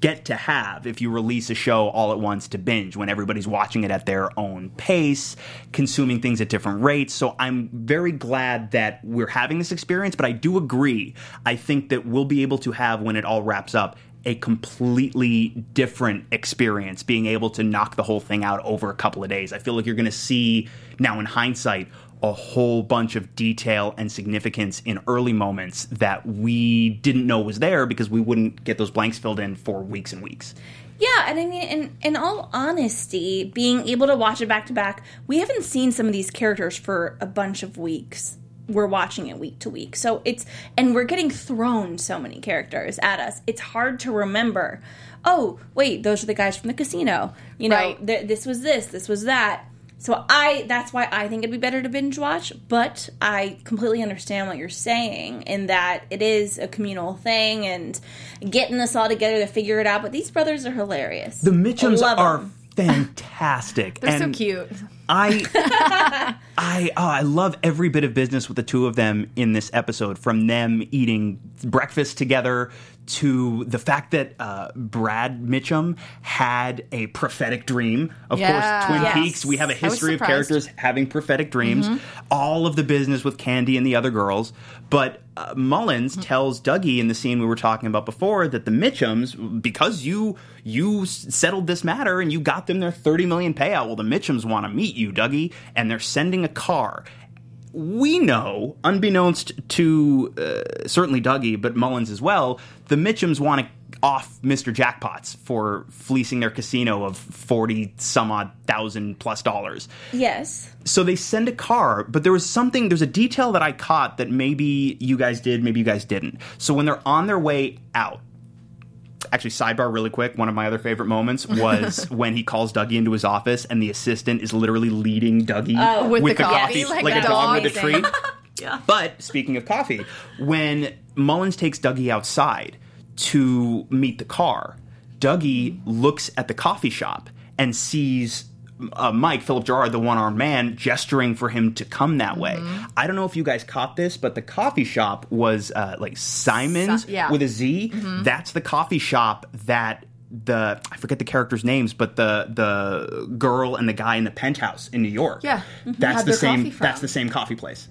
Speaker 3: get to have if you release a show all at once to binge when everybody's watching it at their own pace, consuming things at different rates. So I'm very glad that we're having this experience, but I do agree. I think that we'll be able to have when it all wraps up a completely different experience being able to knock the whole thing out over a couple of days. I feel like you're going to see now in hindsight a whole bunch of detail and significance in early moments that we didn't know was there because we wouldn't get those blanks filled in for weeks and weeks.
Speaker 1: Yeah, and I mean, in in all honesty, being able to watch it back to back, we haven't seen some of these characters for a bunch of weeks. We're watching it week to week, so it's and we're getting thrown so many characters at us. It's hard to remember. Oh, wait, those are the guys from the casino. You know,
Speaker 4: Right.
Speaker 1: th- this was this, this was that. So I that's why I think it'd be better to binge watch, but I completely understand what you're saying in that it is a communal thing and getting us all together to figure it out. But these brothers are hilarious.
Speaker 3: The Mitchums
Speaker 1: are
Speaker 3: are
Speaker 1: 'em.
Speaker 3: fantastic. [laughs]
Speaker 4: They're
Speaker 3: and
Speaker 4: so cute.
Speaker 3: I [laughs] I oh, I love every bit of business with the two of them in this episode. From them eating breakfast together to the fact that uh, Brad Mitchum had a prophetic dream. Of
Speaker 4: Yeah.
Speaker 3: course, Twin
Speaker 1: Yes.
Speaker 3: Peaks. We have a history of characters having prophetic dreams. All of the business with Candy and the other girls, but uh, Mullins tells Dougie in the scene we were talking about before that the Mitchums, because you you settled this matter and you got them their thirty million payout. Well, the Mitchums want to meet you, Dougie, and they're sending a car. We know, unbeknownst to uh, certainly Dougie, but Mullins as well, the Mitchums want to off Mr. Jackpots for fleecing their casino of forty some odd thousand plus dollars
Speaker 1: Yes.
Speaker 3: so they send a car, but there was something, there's a detail that I caught that maybe you guys did, maybe you guys didn't. So when they're on their way out, actually, sidebar really quick, one of my other favorite moments was [laughs] when he calls Dougie into his office and the assistant is literally leading Dougie
Speaker 1: Oh,
Speaker 4: with the coffee,
Speaker 3: like,
Speaker 4: like
Speaker 3: a dog
Speaker 4: dog.
Speaker 3: with a treat. [laughs] But speaking of coffee, when Mullins takes Dougie outside to meet the car, Dougie looks at the coffee shop and sees uh, Mike, Philip Gerard, the one armed man, gesturing for him to come that way. I don't know if you guys caught this, but the coffee shop was uh, like Simon's
Speaker 4: Si- yeah.
Speaker 3: with a Z. That's the coffee shop that the I forget the characters' names, but the the girl and the guy in the penthouse in New York.
Speaker 4: Yeah.
Speaker 3: that's
Speaker 4: Had
Speaker 3: the same. That's the same coffee place.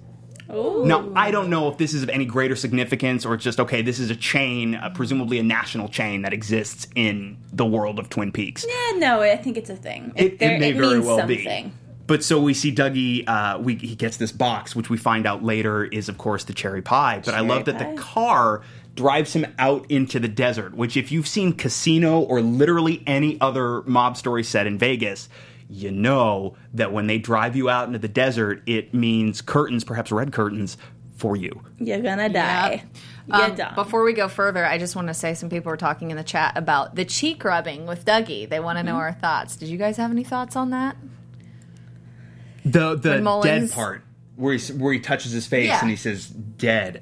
Speaker 3: Now, I don't know if this is of any greater significance or it's just, okay, this is a chain, uh, presumably a national chain that exists in the world of Twin Peaks.
Speaker 1: Yeah, no, I think it's a thing.
Speaker 3: It, it
Speaker 1: there-
Speaker 3: may very
Speaker 1: means
Speaker 3: well
Speaker 1: something.
Speaker 3: be. But so we see Dougie, uh, we, he gets this box, which we find out later is, of course, the cherry pie. But I love that
Speaker 1: Cherry
Speaker 3: the car drives him out into the desert, which, if you've seen Casino or literally any other mob story set in Vegas, you know that when they drive you out into the desert, it means curtains, perhaps red curtains, for you.
Speaker 1: You're gonna die. Um, You're
Speaker 4: Um, before we go further, I just want to say some people were talking in the chat about the cheek rubbing with Dougie. They want to know mm-hmm. our thoughts. Did you guys have any thoughts on that?
Speaker 3: The the
Speaker 4: Mullins-
Speaker 3: dead part where he where he touches his face
Speaker 4: Yeah.
Speaker 3: and he says dead.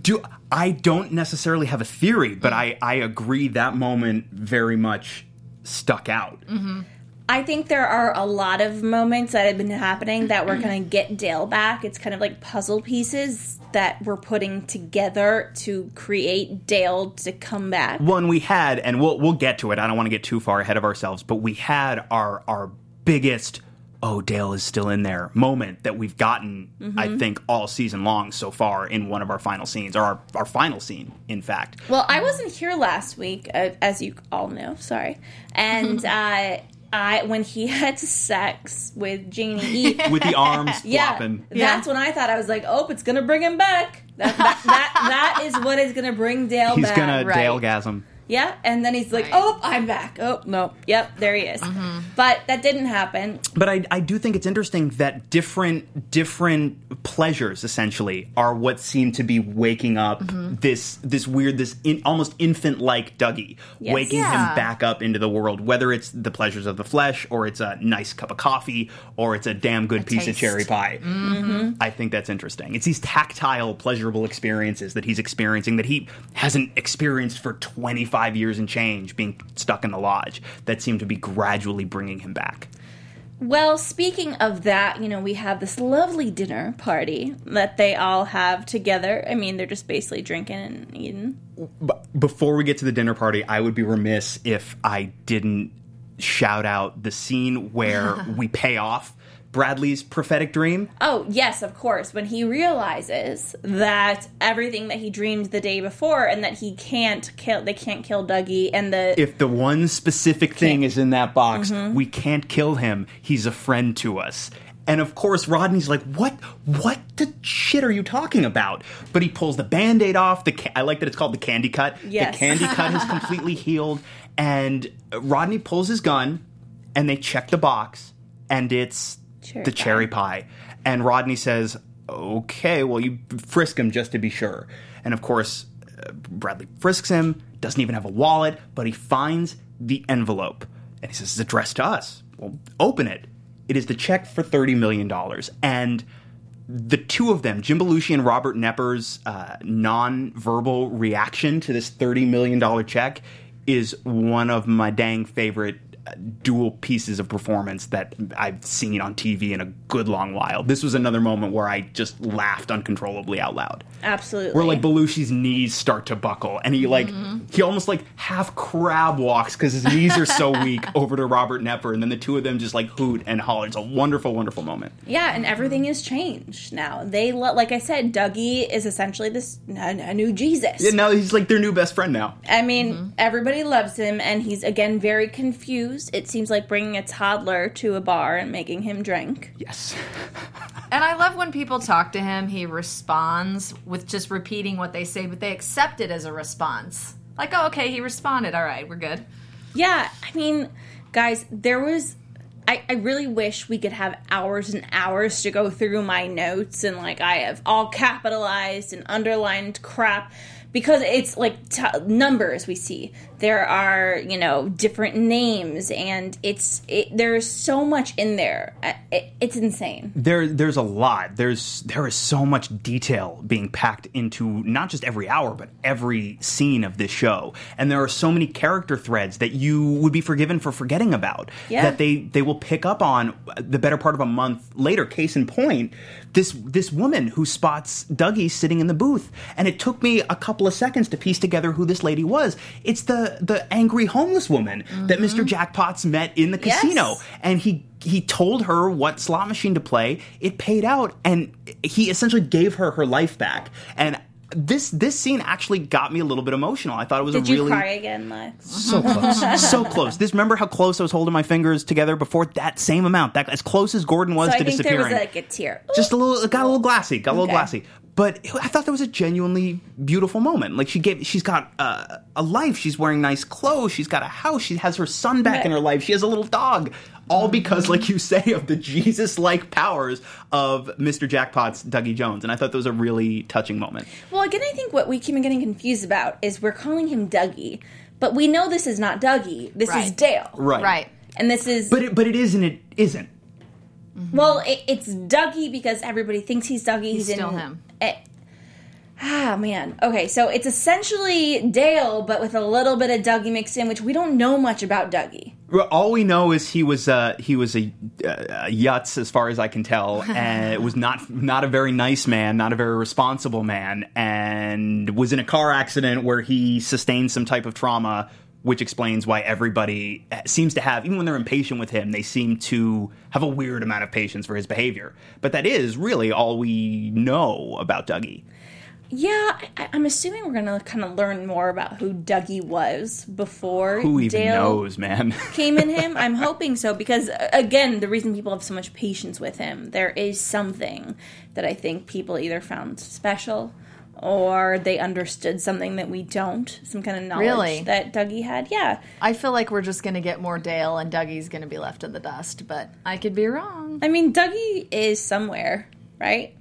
Speaker 3: Do I don't necessarily have a theory, but mm. I I agree that moment very much stuck out. Mm-hmm.
Speaker 1: I think there are a lot of moments that have been happening that we're going to get Dale back. It's kind of like puzzle pieces that we're putting together to create Dale to come back.
Speaker 3: One we had, and we'll we'll get to it. I don't want to get too far ahead of ourselves, but we had our our biggest oh Dale is still in there moment that we've gotten I think all season long so far in one of our final scenes or our, our final scene in fact.
Speaker 1: Well, I wasn't here last week, uh, as you all know. Sorry, and [laughs] uh, I when he [laughs] had sex with Janie E. [laughs]
Speaker 3: With the arms [laughs]
Speaker 1: Yeah,
Speaker 3: flopping.
Speaker 1: that's when I thought I was like, "Oh, it's gonna bring him back." That that, that, that is what is gonna bring Dale
Speaker 3: He's
Speaker 1: back.
Speaker 3: gonna
Speaker 4: right.
Speaker 3: Dalegasm.
Speaker 1: Yeah, and then he's like,
Speaker 4: Right.
Speaker 1: "Oh, I'm back." Oh no, yep, there he is. Mm-hmm. But that didn't happen.
Speaker 3: But I, I do think it's interesting that different different pleasures essentially are what seem to be waking up mm-hmm. this this weird this in, almost infant like Dougie,
Speaker 1: Yes.
Speaker 3: waking
Speaker 4: Yeah.
Speaker 3: him back up into the world. Whether it's the pleasures of the flesh, or it's a nice cup of coffee, or it's a damn good piece
Speaker 4: taste.
Speaker 3: of cherry pie. Mm-hmm. I think that's interesting. It's these tactile, pleasurable experiences that he's experiencing that he hasn't experienced for twenty five years and change, being stuck in the lodge. That seemed to be gradually bringing him back.
Speaker 1: Well, speaking of that, you know, we have this lovely dinner party that they all have together. I mean, they're just basically drinking and eating.
Speaker 3: But before we get to the dinner party, I would be remiss if I didn't shout out the scene where [laughs] we pay off Bradley's prophetic dream.
Speaker 1: Oh, yes, of course. When he realizes that everything that he dreamed the day before and that he can't kill, they can't kill Dougie and the.
Speaker 3: If the one specific thing is in that box, mm-hmm. we can't kill him. He's a friend to us. And of course, Rodney's like, "What? What the shit are you talking about?" But he pulls the band-aid off. The ca- I like that it's called the candy cut.
Speaker 1: Yes.
Speaker 3: The candy cut has [laughs] completely healed, and Rodney pulls his gun, and they check the box, and it's
Speaker 1: Cherry
Speaker 3: the
Speaker 1: pie.
Speaker 3: cherry pie. And Rodney says, "Okay, well, you frisk him just to be sure." And of course, uh, Bradley frisks him. Doesn't even have a wallet, but he finds the envelope, and he says, "It's addressed to us." Well, open it. It is the check for thirty million dollars, and the two of them, Jim Belushi and Robert Knepper's uh, non-verbal reaction to this thirty million dollar check, is one of my dang favorite dual pieces of performance that I've seen on TV in a good long while. This was another moment where I just laughed uncontrollably out loud.
Speaker 1: Absolutely.
Speaker 3: Where like Belushi's knees start to buckle, and he like mm-hmm. he almost like half crab walks because his knees are so [laughs] weak over to Robert Knepper, and then the two of them just like hoot and holler. It's a wonderful, wonderful moment.
Speaker 1: Yeah, and everything has changed now. They, lo- like I said, Dougie is essentially this a, new Jesus.
Speaker 3: Yeah, now he's like their new best friend now.
Speaker 1: I mean, mm-hmm. everybody loves him, and he's again very confused. It seems like bringing a toddler to a bar and making him drink.
Speaker 3: Yes. [laughs]
Speaker 4: And I love when people talk to him, he responds with just repeating what they say, but they accept it as a response. Like, oh, okay, he responded. All right, we're good.
Speaker 1: Yeah, I mean, guys, there was. I, I really wish we could have hours and hours to go through my notes and like I have all capitalized and underlined crap because it's like t- numbers we see. There are you know different names and it's it, there's so much in there. It, it's insane.
Speaker 3: there there's a lot there's there is so much detail being packed into not just every hour but every scene of this show and there are so many character threads that you would be forgiven for forgetting about
Speaker 1: Yeah.
Speaker 3: that they they will pick up on the better part of a month later case in point this this woman who spots Dougie sitting in the booth and it took me a couple of seconds to piece together who this lady was it's the the angry homeless woman that Mr. Mm-hmm. Jackpots met in the
Speaker 1: Yes.
Speaker 3: casino and he he told her what slot machine to play. It paid out, and he essentially gave her her life back. And this this scene actually got me a little bit emotional. I thought it was
Speaker 1: Did
Speaker 3: a
Speaker 1: you
Speaker 3: really
Speaker 1: cry again, Lex?
Speaker 3: so close, [laughs] so close. This remember how close I was holding my fingers together before that same amount, that as close as Gordon was
Speaker 1: So I
Speaker 3: to
Speaker 1: think there was like a tear.
Speaker 3: Just a little, it got a little glassy, got a little
Speaker 1: Okay.
Speaker 3: glassy. But I thought that was a genuinely beautiful moment. Like she gave, she's got uh, a life. She's wearing nice clothes. She's got a house. She has her son back in her life. She has a little dog. All because, like you say, of the Jesus-like powers of Mr. Jackpot's Dougie Jones. And I thought that was a really touching moment.
Speaker 1: Well, again, I think what we keep getting confused about is we're calling him Dougie, but we know this is not Dougie. This is Dale.
Speaker 3: Right.
Speaker 4: Right.
Speaker 1: And this is
Speaker 3: But it, but it is and it isn't.
Speaker 1: Well, it, it's Dougie because everybody thinks he's Dougie. He's,
Speaker 4: He's still
Speaker 1: in,
Speaker 4: him.
Speaker 1: eh, Ah man. Okay, so it's essentially Dale, but with a little bit of Dougie mixed in, which we don't know much about Dougie.
Speaker 3: All we know is he was uh, he was a, a yutz, as far as I can tell, [laughs] and it was not not a very nice man, not a very responsible man, and was in a car accident where he sustained some type of trauma, which explains why everybody eh, seems to have, even when they're impatient with him, they seem to have a weird amount of patience for his behavior. But that is really all we know about Dougie.
Speaker 1: Yeah, I, I'm assuming we're gonna kind of learn more about who Dougie was before
Speaker 3: Who even
Speaker 1: Dale
Speaker 3: knows, man? [laughs]
Speaker 1: came in him. I'm hoping so because again, the reason people have so much patience with him, there is something that I think people either found special or they understood something that we don't, some kind of knowledge
Speaker 4: Really?
Speaker 1: that Dougie had. Yeah.
Speaker 4: I feel like we're just going to get more Dale and Dougie's going to be left in the dust, but I could be wrong.
Speaker 1: I mean, Dougie is somewhere, right?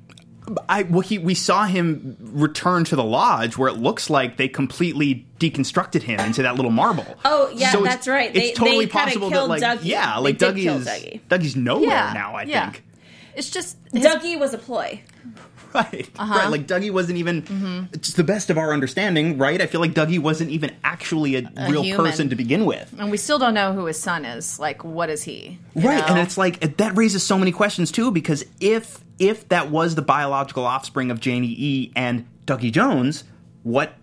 Speaker 3: I well, he we saw him return to the lodge where it looks like they completely deconstructed him into that little marble.
Speaker 1: Oh, yeah,
Speaker 3: it's-
Speaker 1: that's right. They-
Speaker 3: It's totally
Speaker 1: they
Speaker 3: possible that like
Speaker 1: Dougie.
Speaker 3: yeah, like
Speaker 1: did
Speaker 3: Dougie is
Speaker 1: Dougie.
Speaker 3: Dougie's nowhere
Speaker 4: Yeah,
Speaker 3: now. I
Speaker 4: yeah.
Speaker 3: think
Speaker 4: It's just his-
Speaker 1: Dougie was a ploy. [laughs]
Speaker 3: right,
Speaker 1: Uh-huh.
Speaker 3: right. Like Dougie wasn't even.
Speaker 1: Mm-hmm.
Speaker 3: It's the best of our understanding, right? I feel like Dougie wasn't even actually a, real
Speaker 4: human.
Speaker 3: person to begin with.
Speaker 4: and we still don't know who his son is. Like, what is he?
Speaker 3: Right and it's like that raises so many questions too because if if that was the biological offspring of janie e and dougie jones what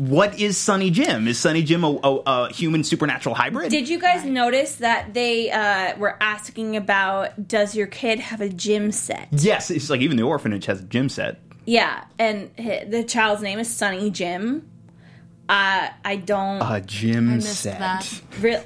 Speaker 3: what is Sonny Jim? Is Sonny Jim a, a, a human supernatural hybrid?
Speaker 1: Did you guys notice that they uh, were asking about does your kid have a gym set?
Speaker 3: yes, it's like even the orphanage has a gym set.
Speaker 1: Yeah, and hi- the child's name is Sonny Jim. Uh, I don't
Speaker 3: A gym
Speaker 4: missed
Speaker 3: set.
Speaker 4: that. [laughs]
Speaker 1: Real,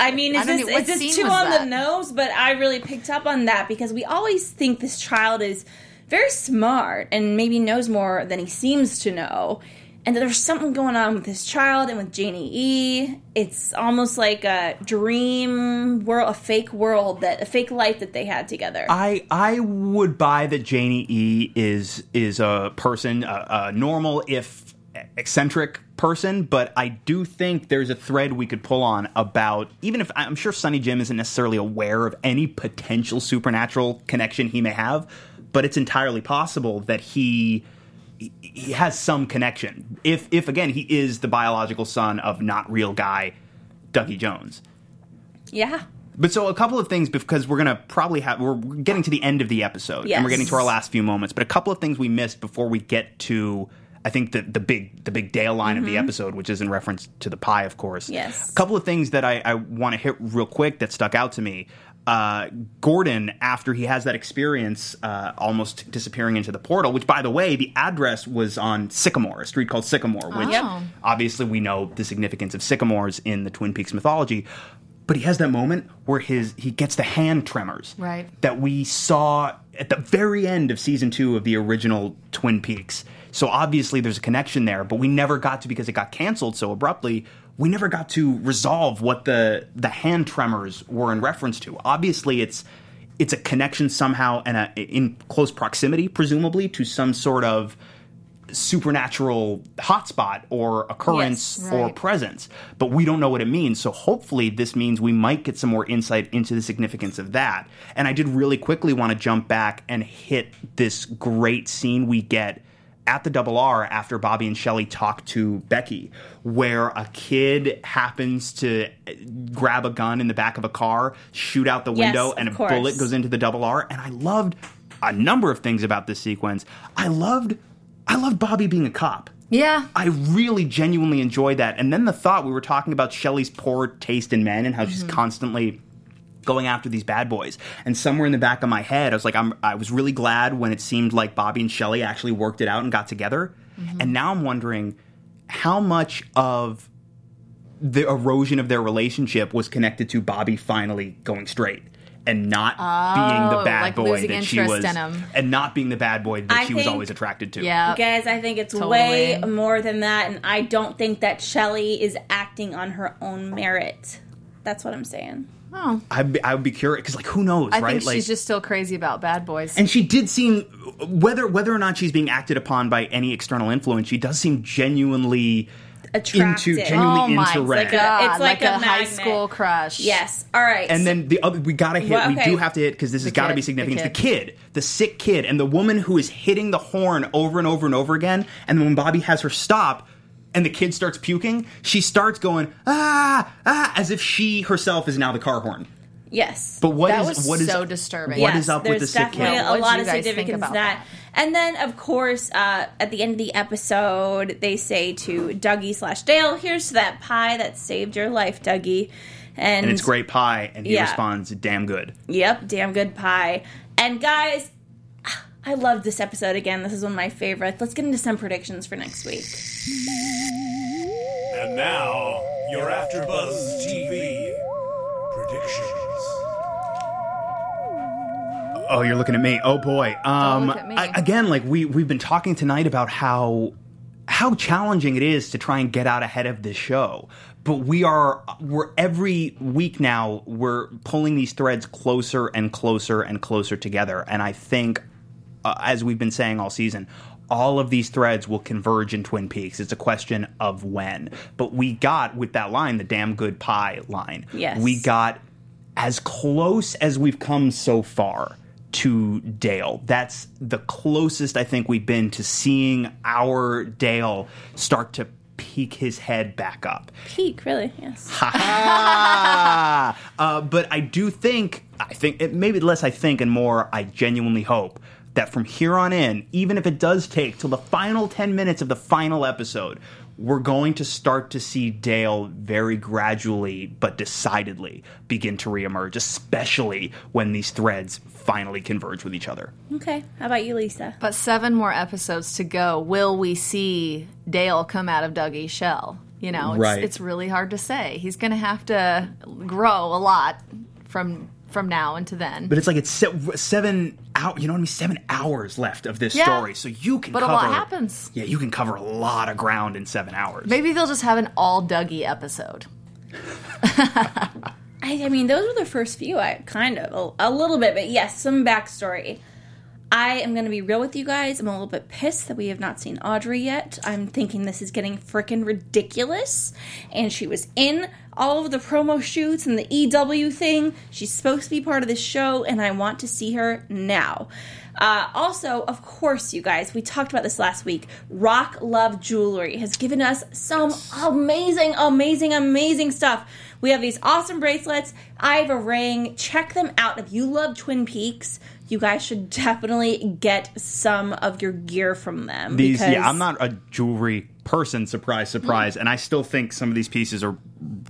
Speaker 1: I mean, is
Speaker 4: I don't
Speaker 1: this
Speaker 4: know- what
Speaker 1: is this too
Speaker 4: was
Speaker 1: on the
Speaker 4: that?
Speaker 1: nose? But I really picked up on that because we always think this child is very smart and maybe knows more than he seems to know, and there's something going on with this child and with Janie E. It's almost like a dream world, a fake world that a fake life that they had together.
Speaker 3: I I would buy that Janie E is is a person, a, a normal if eccentric person, but I do think there's a thread we could pull on about even if I'm sure Sonny Jim isn't necessarily aware of any potential supernatural connection he may have, but it's entirely possible that he he has some connection. If if again he is the biological son of not real guy Dougie Jones.
Speaker 1: yeah.
Speaker 3: But so a couple of things because we're gonna probably have we're getting to the end of the episode and we're getting to our last few moments. But a couple of things we missed before we get to I think the the big the big Dale line of the episode, which is in reference to the pie, of course.
Speaker 1: Mm-hmm. Yes.
Speaker 3: A couple of things that I, I want to hit real quick that stuck out to me. Uh, Gordon, after he has that experience, uh, almost disappearing into the portal. Which, by the way, the address was on Sycamore, a street called Sycamore. Which
Speaker 4: Oh.
Speaker 3: obviously we know the significance of sycamores in the Twin Peaks mythology. But he has that moment where his he gets the hand tremors
Speaker 4: Right.
Speaker 3: that we saw at the very end of season two of the original Twin Peaks. So obviously there's a connection there, but we never got to because it got canceled so abruptly. We never got to resolve what the the hand tremors were in reference to. Obviously, it's it's a connection somehow and a, in close proximity, presumably, to some sort of supernatural hotspot or occurrence
Speaker 1: Yes,
Speaker 3: or presence, but we don't know what it means. So hopefully, this means we might get some more insight into the significance of that. And I did really quickly want to jump back and hit this great scene we get at the double R after Bobby and Shelley talk to Becky, where a kid happens to eh, grab a gun in the back of a car, shoot out the window,
Speaker 1: of
Speaker 3: and a
Speaker 1: course.
Speaker 3: bullet goes into the double R. And I loved a number of things about this sequence. I loved I loved Bobby being a cop.
Speaker 4: Yeah.
Speaker 3: I really genuinely enjoyed that. And then the thought we were talking about Shelley's poor taste in men and how she's mm-hmm. constantly going after these bad boys. And somewhere in the back of my head, I was like, I'm, I was really glad when it seemed like Bobby and Shelley actually worked it out and got together. And now I'm wondering how much of the erosion of their relationship was connected to Bobby finally going straight. And not being the
Speaker 4: Oh,
Speaker 3: bad
Speaker 4: like
Speaker 3: boy that she was,
Speaker 4: in
Speaker 3: and not being the bad boy that
Speaker 1: I
Speaker 3: she was always attracted to.
Speaker 4: Yeah.
Speaker 1: Guys, I think it's
Speaker 4: Totally.
Speaker 1: way more than that, and I don't think that Shelley is acting on her own merit. That's what I'm saying.
Speaker 4: Oh.
Speaker 3: I'd be, I would be curious because, like, who knows,
Speaker 4: I
Speaker 3: right?
Speaker 4: think
Speaker 3: like,
Speaker 4: she's just still crazy about bad boys.
Speaker 3: and she did seem whether whether or not she's being acted upon by any external influence, she does seem genuinely
Speaker 1: attracted.
Speaker 3: Into genuinely
Speaker 4: oh my
Speaker 3: into Red.
Speaker 4: god!
Speaker 1: It's like
Speaker 4: like,
Speaker 1: a
Speaker 4: a, high
Speaker 1: magnet.
Speaker 4: school crush.
Speaker 1: Yes. All right.
Speaker 3: And
Speaker 1: so-
Speaker 3: then the other, we gotta hit.
Speaker 1: Well,
Speaker 3: We
Speaker 1: okay.
Speaker 3: do have to hit because this has got to
Speaker 4: kid,
Speaker 3: be
Speaker 4: the
Speaker 3: significant. It's the
Speaker 4: kid.
Speaker 3: kid, the sick kid, and the woman who is hitting the horn over and over and over again. And then when Bobby has her stop, and the kid starts puking, she starts going ah ah as if she herself is now the car horn.
Speaker 1: yes.
Speaker 3: But what
Speaker 4: That
Speaker 3: is
Speaker 4: was
Speaker 3: what is
Speaker 4: so disturbing.
Speaker 3: What
Speaker 1: Yes,
Speaker 3: is up with the
Speaker 1: there's
Speaker 3: sick kid?
Speaker 1: definitely A lot of significance to
Speaker 4: about
Speaker 1: that.
Speaker 4: that?
Speaker 1: And then, of course, uh, at the end of the episode, they say to Dougie slash Dale, "Here's that pie that saved your life, Dougie." And,
Speaker 3: And it's great pie, and he
Speaker 1: Yeah.
Speaker 3: responds, "Damn good."
Speaker 1: Yep, damn good pie. And guys, I love this episode again. This is one of my favorites. Let's get into some predictions for next week.
Speaker 5: And now, your AfterBuzz TV predictions.
Speaker 3: Oh, you're looking at me. Oh boy. Um,
Speaker 4: look at me.
Speaker 3: I- again, like we we've been talking tonight about how how challenging it is to try and get out ahead of this show. But we are we're every week now we're pulling these threads closer and closer and closer together. And I think, uh, as we've been saying all season. All of these threads will converge in Twin Peaks. It's a question of when. But we got with that line, the damn good pie line.
Speaker 1: Yes.
Speaker 3: We got as close as we've come so far to Dale. That's the closest I think we've been to seeing our Dale start to peek his head back up.
Speaker 1: Peak, really? Yes. [laughs]
Speaker 3: Ah, uh, but I do think, I think, it, maybe less I think and more I genuinely hope that from here on in, even if it does take till the final 10 minutes of the final episode, we're going to start to see Dale very gradually but decidedly begin to reemerge, especially when these threads finally converge with each other.
Speaker 1: Okay. How about you, Lisa?
Speaker 4: But seven more episodes to go. Will we see Dale come out of Dougie's shell? You know, it's,
Speaker 3: Right.
Speaker 4: it's really hard to say. He's going to have to grow a lot from from now until then.
Speaker 3: But it's like it's se- seven out. You know what I mean? Seven hours left of this
Speaker 4: Yeah.
Speaker 3: story, so you can.
Speaker 4: But a
Speaker 3: cover,
Speaker 4: lot happens.
Speaker 3: Yeah, you can cover a lot of ground in seven hours.
Speaker 4: Maybe they'll just have an all Dougie episode. [laughs]
Speaker 1: I, I mean, those were the first few. I kind of a, a little bit, but yes, some backstory. I am going to be real with you guys. I'm a little bit pissed that we have not seen Audrey yet. I'm thinking this is getting freaking ridiculous. And she was in all of the promo shoots and the EW thing. She's supposed to be part of this show, and I want to see her now. Uh, also, of course, you guys, we talked about this last week. Rock Love Jewelry has given us some amazing, amazing, amazing stuff. We have these awesome bracelets. I have a ring. Check them out. If you love Twin Peaks, you guys should definitely get some of your gear from them.
Speaker 3: These,
Speaker 1: because-
Speaker 3: yeah, I'm not a jewelry person. Surprise, surprise. And I still think some of these pieces are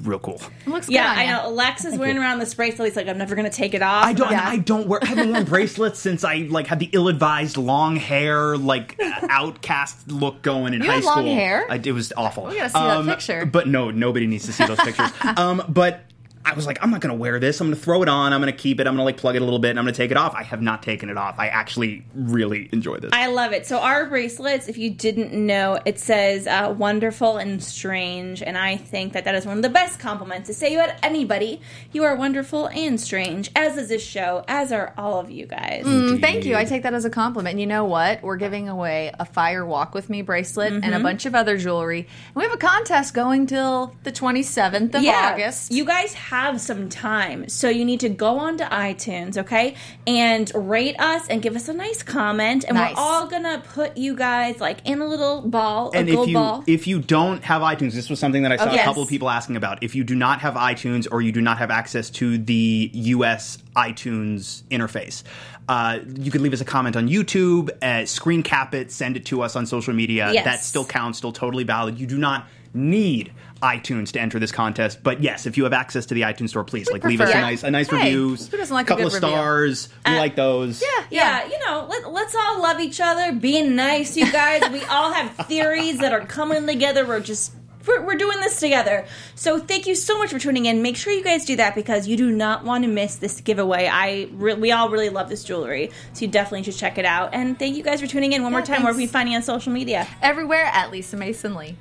Speaker 3: real cool.
Speaker 4: It looks
Speaker 1: Yeah,
Speaker 4: good on
Speaker 1: I
Speaker 4: ya.
Speaker 1: know. Alexa's wearing around this bracelet. He's like, I'm never going to take it off.
Speaker 3: I don't.
Speaker 4: Yeah.
Speaker 3: I don't wear. I haven't worn bracelets since I like had the ill-advised long hair, like [laughs] outcast look going in
Speaker 4: You
Speaker 3: high
Speaker 4: had long hair?
Speaker 3: I, it was awful.
Speaker 4: We gotta see that picture.
Speaker 3: But no, nobody needs to see those pictures. [laughs] um, but. I was like, I'm not going to wear this. I'm going to throw it on. I'm going to keep it. I'm going to like plug it a little bit and I'm going to take it off. I have not taken it off. I actually really enjoy this.
Speaker 1: I love it. So our bracelets, if you didn't know, it says uh, "wonderful and strange," and I think that that is one of the best compliments to say you at anybody. You are wonderful and strange, as is this show, as are all of you guys.
Speaker 4: Mm, Thank you. I take that as a compliment. And you know what? We're giving away a Fire Walk with Me bracelet and a bunch of other jewelry. And we have a contest going till the 27th of August.
Speaker 1: You guys have some time, so you need to go on to iTunes, okay, and rate us and give us a nice comment, and
Speaker 4: Nice.
Speaker 1: we're all gonna put you guys like in a little ball,
Speaker 3: and
Speaker 1: a
Speaker 3: if
Speaker 1: gold
Speaker 3: you
Speaker 1: ball.
Speaker 3: if you don't have iTunes, this was something that I saw
Speaker 1: yes.
Speaker 3: a couple of people asking about. If you do not have iTunes or you do not have access to the US iTunes interface, uh, you could leave us a comment on YouTube, uh, screen cap it, send it to us on social media.
Speaker 1: Yes.
Speaker 3: That still counts, still totally valid. You do not need iTunes to enter this contest, but yes, if you have access to the iTunes store, please like leave us a
Speaker 4: prefer it.
Speaker 3: nice a nice
Speaker 4: Hey,
Speaker 3: review,
Speaker 4: who doesn't like a
Speaker 3: couple
Speaker 4: good
Speaker 3: of
Speaker 4: review?
Speaker 3: stars. we uh, like those.
Speaker 4: yeah,
Speaker 1: yeah, you know, let, let's all love each other, being nice, you guys. we all have [laughs] theories that are coming together. We're just. We're, we're doing this together. So thank you so much for tuning in. Make sure you guys do that because you do not want to miss this giveaway. I re- we all really love this jewelry, so you definitely should check it out. And thank you guys for tuning in one more time. Where
Speaker 4: thanks.
Speaker 1: we find you on social media?
Speaker 4: Everywhere at Lisa Mason Lee.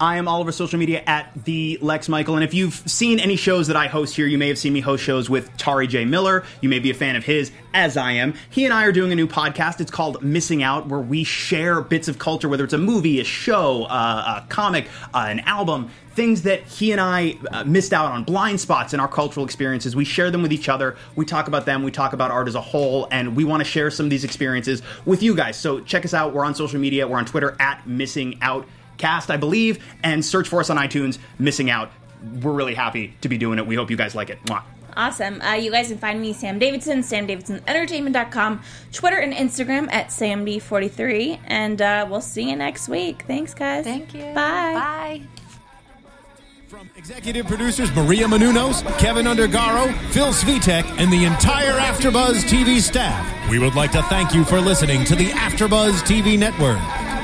Speaker 3: I am all over social media at the Lex Michael. And if you've seen any shows that I host here, you may have seen me host shows with Tari J. Miller. You may be a fan of his, as I am. He and I are doing a new podcast. It's called Missing Out, where we share bits of culture, whether it's a movie, a show, uh, a comic, uh, an album, things that he and I uh, missed out on, blind spots in our cultural experiences. We share them with each other. We talk about them. We talk about art as a whole, and we want to share some of these experiences with you guys. So check us out. We're on social media. We're on Twitter at Missing Out Cast, I believe, and search for us on iTunes. Missing Out. We're really happy to be doing it. We hope you guys like it. Mwah.
Speaker 1: Awesome. Uh, you guys can find me, Sam Davidson, samdavidsonentertainment.com, Twitter and Instagram at samd43, and uh, we'll see you next week. Thanks, guys.
Speaker 4: Thank you.
Speaker 1: Bye.
Speaker 4: Bye.
Speaker 2: From executive producers Maria Menounos, Kevin Undergaro, Phil Svitek, and the entire AfterBuzz TV staff, we would like to thank you for listening to the AfterBuzz TV network.